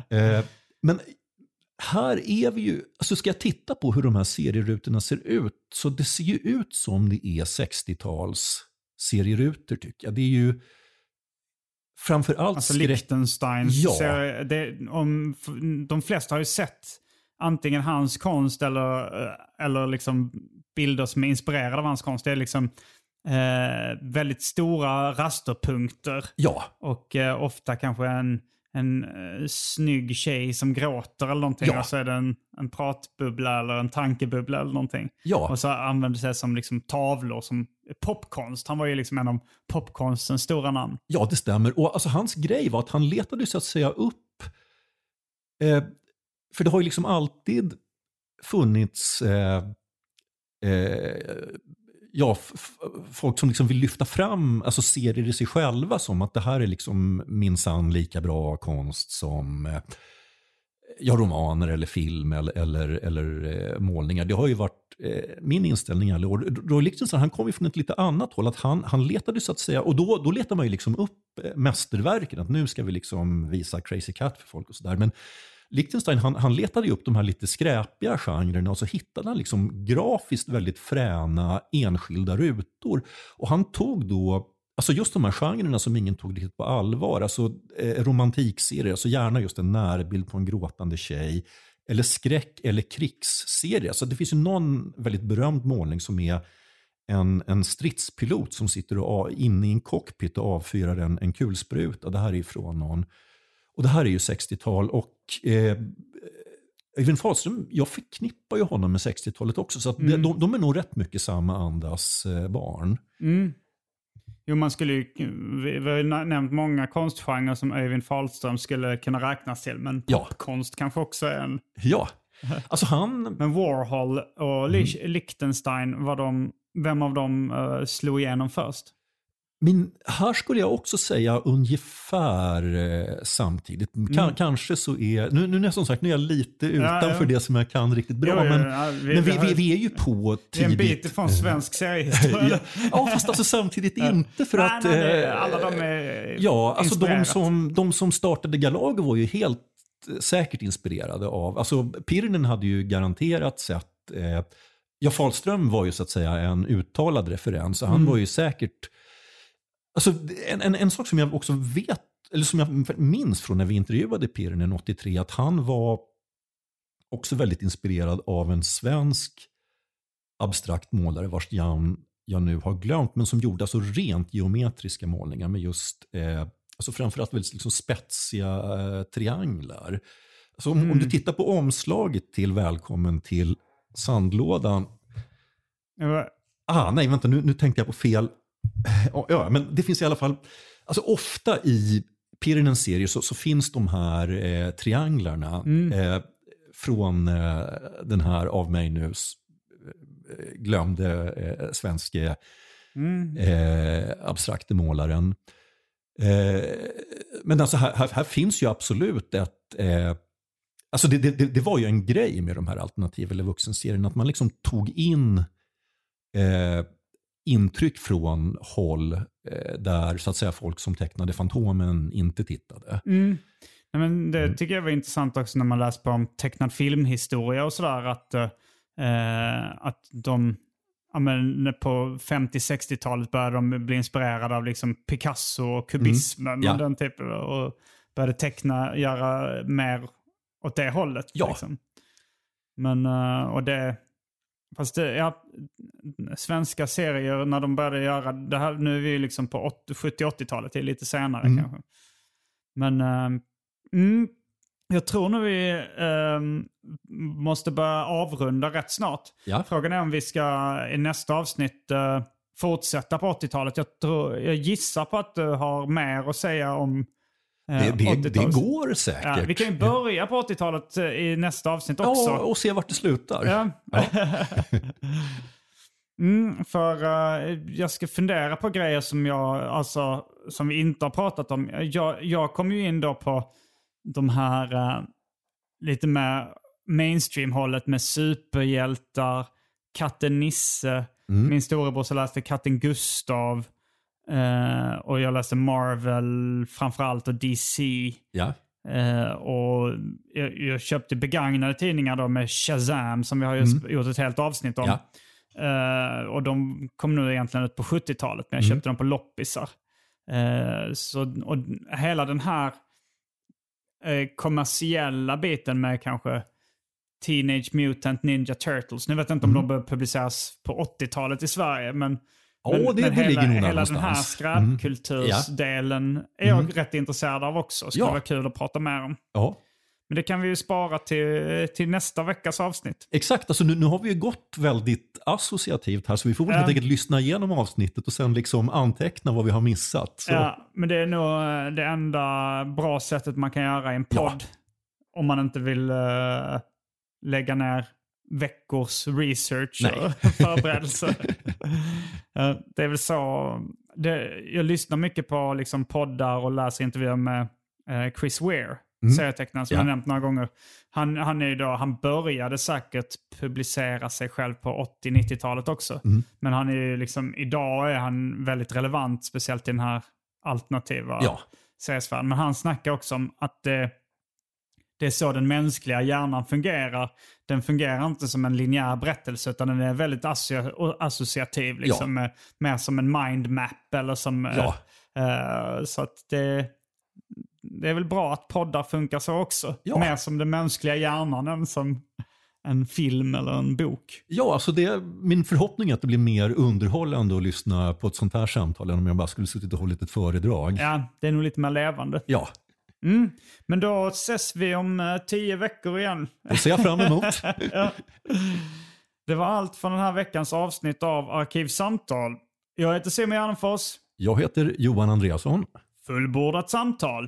Eh, men här är vi ju, alltså ska jag titta på hur de här serierutorna ser ut, så det ser ju ut som det är 60-tals serierutor tycker jag. Det är ju framförallt Alltså skräck... Ja. serie. Det, om, de flesta har ju sett antingen hans konst eller, eh, eller liksom bilder som är inspirerade av hans konst. Det är liksom eh, väldigt stora rasterpunkter. Ja, Och eh, ofta kanske en, en uh, snygg tjej som gråter eller någonting. Ja. Och så är det en, en pratbubbla eller en tankebubbla eller någonting. Ja. Och så använder sig som liksom tavlor som popkonst. Han var ju liksom en av popkonstens stora namn. Ja, det stämmer. Och alltså, hans grej var att han letade så att säga upp... Eh, för det har ju liksom alltid funnits eh, eh, ja, folk som liksom vill lyfta fram alltså det i sig själva som att det här är liksom minsann lika bra konst som eh, ja, romaner eller film eller, eller, eller eh, målningar. Det har ju varit Eh, min inställning i alla år. Roy Lichtenstein han kom ju från ett lite annat håll. Att han, han letade så att säga, och då, då letar man ju liksom upp eh, mästerverken. Att nu ska vi liksom visa Crazy Cat för folk och sådär. Men Lichtenstein han, han letade ju upp de här lite skräpiga genrerna och så hittade han liksom grafiskt väldigt fräna enskilda rutor. Och han tog då Alltså just de här genrerna som ingen tog riktigt på allvar. Alltså eh, romantikserier, alltså gärna just en närbild på en gråtande tjej. Eller skräck eller krigsserier. Alltså det finns ju någon väldigt berömd målning som är en, en stridspilot som sitter och, inne i en cockpit och avfyrar en, en kulspruta. Det här är ifrån någon. Och det här är ju 60-tal. Och eh, Fahlström, jag förknippar ju honom med 60-talet också. Så det, de, de är nog rätt mycket samma andas eh, barn. Mm. Jo, man skulle ju, vi, vi har nämnt många konstgenrer som Öyvind Fahlström skulle kunna räknas till. Men Ja. popkonst kanske också är en. Ja, alltså han... Men Warhol och Lich- Lichtenstein, var de, vem av dem eh, slog igenom först? Men här skulle jag också säga ungefär eh, samtidigt. Kan, Kanske så är, nu, nu som sagt nu är jag lite utanför ja. det som jag kan riktigt bra, jo, men, ja, vi- men vi, vi vi, är ju på är en tidigt. bit ifrån svensk seriehistoria. <laughs> ja, ja, fast alltså samtidigt inte för Nej, att... nej, det- eh, alla de är Ja, alltså de som, de som startade Galago var ju helt eh, säkert inspirerade av, alltså Pirinen hade ju garanterat sett, eh, ja Fahlström var ju så att säga en uttalad referens, så han Mm. var ju säkert, alltså en, en, en sak som jag också vet, eller som jag minns från när vi intervjuade Pirinen 83, att han var också väldigt inspirerad av en svensk abstrakt målare vars namn jag nu har glömt, men som gjorde alltså rent geometriska målningar med just eh, alltså framförallt väldigt liksom spetsiga eh, trianglar. Alltså om, om du tittar på omslaget till Välkommen till sandlådan. Var- Ah, nej, vänta, nu, nu tänkte jag på fel. Ja, men det finns i alla fall, alltså ofta i Pirinens serie så, så finns de här eh, trianglarna eh, från eh, den här av mig nu eh, glömde eh, svenske eh, abstrakte målaren. Eh, men alltså här, här, här finns ju absolut ett... Alltså det, det, det var ju en grej med de här alternativ eller vuxenserierna, att man liksom tog in eh, intryck från håll eh, där så att säga folk som tecknade Fantomen inte tittade. Mm. Nej, men det Mm. tycker jag var intressant också när man läser på om tecknad filmhistoria och sådär. Att, eh, att de ja, men på 50-60-talet började de bli inspirerade av liksom Picasso och kubismen Mm. Ja. och den typen. Och började teckna, göra mer åt det hållet. Ja. Liksom. Men, eh, och det... Fast det, ja, svenska serier när de började göra det här, nu är vi liksom på 80 70-80-talet, det är lite senare Mm. kanske. Men mm, jag tror nog vi eh, måste börja avrunda rätt snart. Ja. Frågan är om vi ska i nästa avsnitt eh, fortsätta på 80-talet. Jag, tror, jag gissar på att du har mer att säga om Det, det, det 80-talet. går säkert. Ja, vi kan ju börja på 80-talet eh, i nästa avsnitt också. Ja, och se vart det slutar. Ja. <laughs> mm, för eh, jag ska fundera på grejer som jag, alltså, som vi inte har pratat om. Jag, jag kom ju in då på de här eh, lite mer mainstream-hållet med superhjältar, katten Nisse. Min storebror så läste katten Gustav. Eh, och jag läste Marvel framförallt och DC. Ja. Eh, och jag, jag köpte begagnade tidningar då med Shazam som vi har sp- gjort ett helt avsnitt om. Ja. Eh, och de kom nu egentligen ut på 70-talet, men jag köpte dem på loppisar. Så, och hela den här kommersiella biten med kanske Teenage Mutant Ninja Turtles. Nu vet jag inte om de började publiceras på 80-talet i Sverige, men Ja, det- det hela, ligger nog hela den här Mm. skräpkultursdelen är jag rätt intresserad av också. Skulle Ja. vara kul att prata mer om. Ja, Men det kan vi ju spara till, till nästa veckas avsnitt. exakt. Alltså, nu, nu har vi ju gått väldigt associativt här, så vi får väl Ja. helt enkelt lyssna igenom avsnittet och sen liksom anteckna vad vi har missat. Så. Ja, men det är nog eh, det enda bra sättet man kan göra i en Ja. podd. Om man inte vill eh, lägga ner veckors research Nej. och <laughs> förberedelse. Eh, det är väl så. Det, jag lyssnar mycket på liksom poddar och läser intervjuer med eh, Chris Ware, serietecknaren som Mm. Ja. jag nämnt några gånger. Han, han, är då, han började säkert publicera sig själv på 80-90-talet också. Mm. Men han är ju liksom, idag är han väldigt relevant, speciellt i den här alternativa Ja. seriesfären. Men han snackar också om att det, det är så den mänskliga hjärnan fungerar. Den fungerar inte som en linjär berättelse utan den är väldigt asso- associativ. Liksom, eh, Mer som en mindmap eller som... eh, Ja. eh, så att det, det är väl bra att poddar funkar så också. Ja. Mer som den mänskliga hjärnan än som en film eller en bok. Ja, alltså det, min förhoppning är att det blir mer underhållande att lyssna på ett sånt här samtal än om jag bara skulle suttit och hållit ett föredrag. Ja, det är nog lite mer levande. Ja, Mm. Men då ses vi om eh, tio veckor igen. det ser jag fram emot. <laughs> ja. Det var allt från den här veckans avsnitt av Arkivsamtal. Jag heter Simon Gärdenfors. Jag heter Johan Andreasson. Fullbordat samtal.